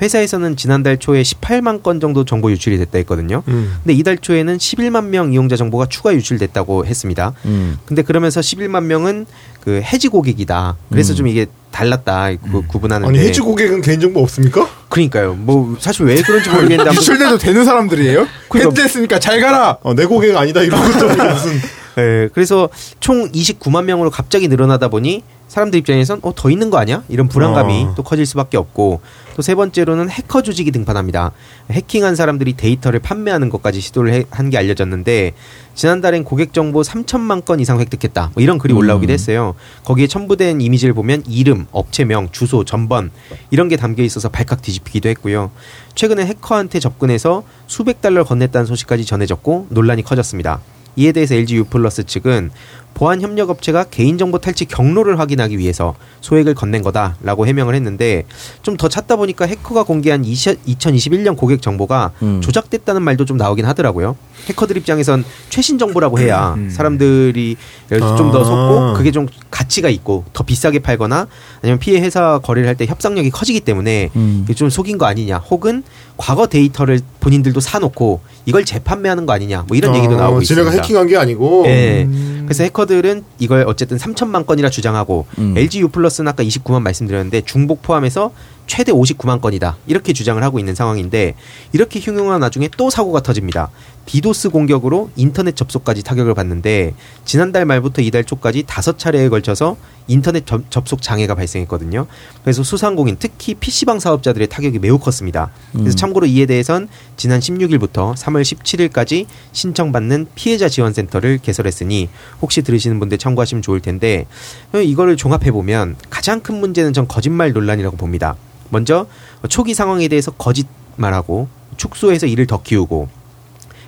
회사에서는 지난달 초에 18만 건 정도 정보 유출이 됐다 했거든요. 음. 근데 이달 초에는 11만 명 이용자 정보가 추가 유출됐다고 했습니다. 음. 근데 그러면서 11만 명은 그 해지 고객이다. 그래서 음. 좀 이게 달랐다 구, 구분하는데. 아니 해지 고객은 개인정보 없습니까? 그러니까요. 뭐 사실 왜 그런지 모르겠는데 유출돼도 되는 사람들이에요? 그러니까- 해지됐으니까 잘 가라. 어, 내 고객 아니다 이런 것도 무슨 예, 그래서 총 29만 명으로 갑자기 늘어나다 보니 사람들 입장에선 어, 더 있는 거 아니야? 이런 불안감이 어. 또 커질 수밖에 없고 또 세 번째로는 해커 조직이 등판합니다. 해킹한 사람들이 데이터를 판매하는 것까지 시도를 한 게 알려졌는데 지난달엔 고객 정보 3천만 건 이상 획득했다. 뭐 이런 글이 올라오기도 했어요. 거기에 첨부된 이미지를 보면 이름, 업체명, 주소, 전번 이런 게 담겨 있어서 발칵 뒤집히기도 했고요. 최근에 해커한테 접근해서 수백 달러를 건넸다는 소식까지 전해졌고 논란이 커졌습니다. 이에 대해서 LG U 플러스 측은 보안 협력 업체가 개인정보 탈취 경로를 확인하기 위해서 소액을 건넨 거다라고 해명을 했는데 좀 더 찾다 보니까 해커가 공개한 2021년 고객 정보가 음. 조작됐다는 말도 좀 나오긴 하더라고요. 해커들 입장에선 최신 정보라고 해야 음. 사람들이 좀더 아. 속고 그게 좀 가치가 있고 더 비싸게 팔거나 아니면 피해 회사 거래를 할 때 협상력이 커지기 때문에 음. 좀 속인 거 아니냐 혹은 과거 데이터를 본인들도 사놓고 이걸 재판매하는 거 아니냐 뭐 이런 얘기도 나오고 지네가 있습니다. 해킹한 게 아니고 예. 그래서 해커들은 이걸 어쨌든 3천만 건이라 주장하고 음. LG U 플러스는 아까 29만 말씀드렸는데 중복 포함해서 최대 59만 건이다 이렇게 주장을 하고 있는 상황인데 이렇게 흉흉한 와중에 또 사고가 터집니다. 디도스 공격으로 인터넷 접속까지 타격을 받는데 지난달 말부터 이달 초까지 다섯 차례에 걸쳐서 인터넷 접, 접속 장애가 발생했거든요. 그래서 소상공인 특히 PC방 사업자들의 타격이 매우 컸습니다. 그래서 음. 참고로 이에 대해선 지난 16일부터 3월 17일까지 신청받는 피해자 지원센터를 개설했으니 혹시 들으시는 분들 참고하시면 좋을 텐데 이거를 종합해 보면 가장 큰 문제는 전 거짓말 논란이라고 봅니다. 먼저 초기 상황에 대해서 거짓말하고 축소해서 일을 더 키우고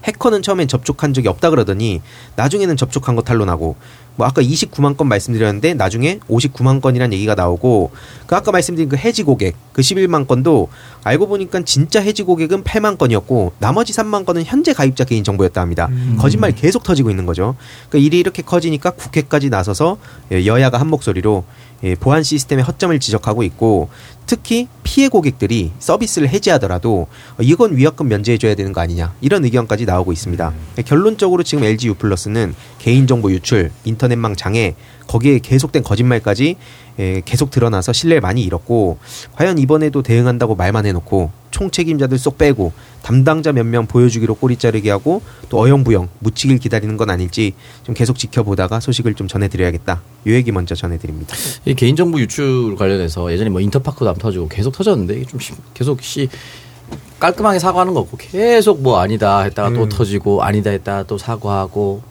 해커는 처음엔 접촉한 적이 없다 그러더니 나중에는 접촉한 거 탄로나고 뭐 아까 29만 건 말씀드렸는데 나중에 59만 건이란 얘기가 나오고 그 아까 말씀드린 그 해지 고객 그 11만 건도 알고 보니까 진짜 해지 고객은 8만 건이었고 나머지 3만 건은 현재 가입자 개인 정보였다 합니다. 거짓말 계속 터지고 있는 거죠. 그러니까 일이 이렇게 커지니까 국회까지 나서서 예, 여야가 한 목소리로 예, 보안 시스템의 허점을 지적하고 있고 특히 피해 고객들이 서비스를 해지하더라도 어, 이건 위약금 면제해줘야 되는 거 아니냐 이런 의견까지 나오고 있습니다. 결론적으로 지금 LG U 플러스는 개인정보 유출, 인터넷망 장애 거기에 계속된 거짓말까지 예, 계속 드러나서 신뢰를 많이 잃었고 과연 이번에도 대응한다고 말만 해놓고 총 책임자들 쏙 빼고 담당자 몇 명 보여주기로 꼬리 자르기 하고 또 어영부영 묻히길 기다리는 건 아닐지 좀 계속 지켜보다가 소식을 좀 전해드려야겠다. 요 얘기 먼저 전해드립니다. 이 개인정보 유출 관련해서 예전에 뭐 인터파크도 안 터지고 계속 터졌는데 이게 좀 계속 씨 깔끔하게 사과하는 거 없고 계속 뭐 아니다 했다가 또 터지고 아니다 했다가 또 사과하고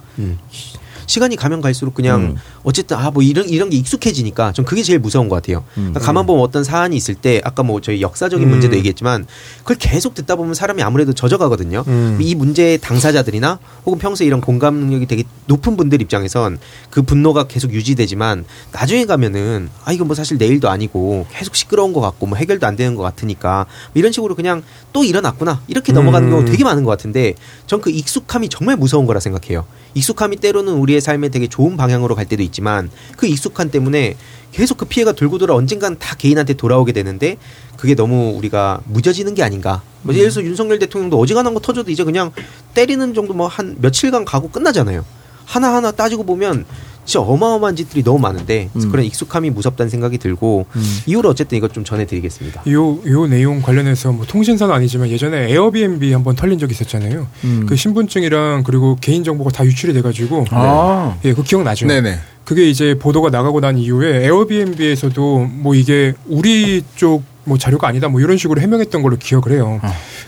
시간이 가면 갈수록 그냥 음. 어쨌든 아 뭐 이런 이런 게 익숙해지니까 좀 그게 제일 무서운 것 같아요. 음. 그러니까 가만 보면 어떤 사안이 있을 때 아까 뭐 저희 역사적인 음. 문제도 얘기했지만 그걸 계속 듣다 보면 사람이 아무래도 젖어가거든요. 음. 이 문제의 당사자들이나 혹은 평소에 이런 공감 능력이 되게 높은 분들 입장에선 그 분노가 계속 유지되지만 나중에 가면은 아 이거 뭐 사실 내일도 아니고 계속 시끄러운 것 같고 뭐 해결도 안 되는 것 같으니까 뭐 이런 식으로 그냥 또 일어났구나 이렇게 넘어가는 음. 경우 되게 많은 것 같은데 전 그 익숙함이 정말 무서운 거라 생각해요. 익숙함이 때로는 우리의 삶에 되게 좋은 방향으로 갈 때도 있 지만 그 익숙함 때문에 계속 그 피해가 돌고 돌아 언젠간 다 개인한테 돌아오게 되는데 그게 너무 우리가 무뎌지는 게 아닌가. 뭐 예를 들어서 윤석열 대통령도 어지간한 거 터져도 이제 그냥 때리는 정도 뭐 한 며칠간 가고 끝나잖아요. 하나하나 따지고 보면 진짜 어마어마한 짓들이 너무 많은데 음. 그런 익숙함이 무섭다는 생각이 들고 이후로 어쨌든 이것 좀 전해드리겠습니다. 요, 요 내용 관련해서 뭐 통신사는 아니지만 예전에 에어비앤비 한번 털린 적이 있었잖아요. 음. 그 신분증이랑 그리고 개인정보가 다 유출이 돼가지고. 아. 예, 그 기억나죠? 네네. 그게 이제 보도가 나가고 난 이후에 에어비앤비에서도 뭐 이게 우리 쪽 뭐 자료가 아니다 뭐 이런 식으로 해명했던 걸로 기억을 해요.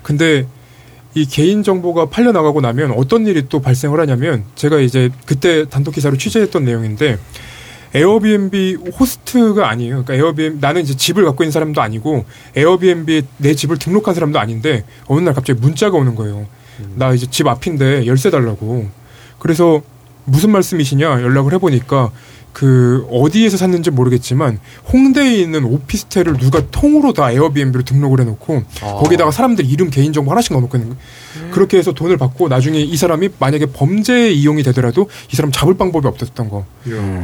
근데 이 개인 정보가 팔려 나가고 나면 어떤 일이 또 발생을 하냐면 제가 이제 그때 단독 기사로 취재했던 내용인데 에어비앤비 호스트가 아니에요. 그러니까 에어비앤 나는 이제 집을 갖고 있는 사람도 아니고 에어비앤비에 내 집을 등록한 사람도 아닌데 어느 날 갑자기 문자가 오는 거예요. 나 이제 집 앞인데 열쇠 달라고. 그래서 무슨 말씀이시냐 연락을 해보니까 그 어디에서 샀는지 모르겠지만 홍대에 있는 오피스텔을 누가 통으로 다 에어비앤비로 등록을 해놓고 거기다가 사람들 이름 개인정보 하나씩 넣어놓고 있는 거예요. 그렇게 해서 돈을 받고 나중에 이 사람이 만약에 범죄에 이용이 되더라도 이 사람 잡을 방법이 없었던 거.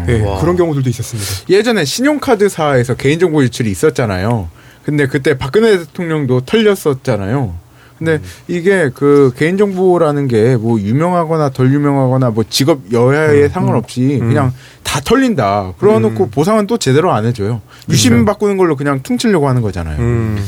예, 와. 그런 경우들도 있었습니다. 예전에 신용카드사에서 개인정보 유출이 있었잖아요. 근데 그때 박근혜 대통령도 털렸었잖아요. 근데 이게 그 개인정보라는 게 뭐 유명하거나 덜 유명하거나 뭐 직업 여야에 상관없이 그냥 다 털린다. 그러놓고 보상은 또 제대로 안 해줘요. 유심 바꾸는 걸로 그냥 퉁치려고 하는 거잖아요. 음.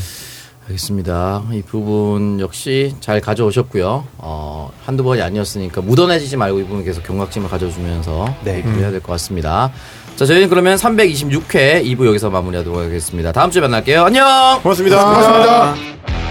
알겠습니다. 이 부분 역시 잘 가져오셨고요. 어, 한두 번이 아니었으니까 묻어내지지 말고 이 부분 계속 경각심을 가져주면서 네. 얘기를 해야 될 것 같습니다. 자, 저희는 그러면 326회 2부 여기서 마무리하도록 하겠습니다. 다음 주에 만날게요. 안녕! 고맙습니다. 고맙습니다.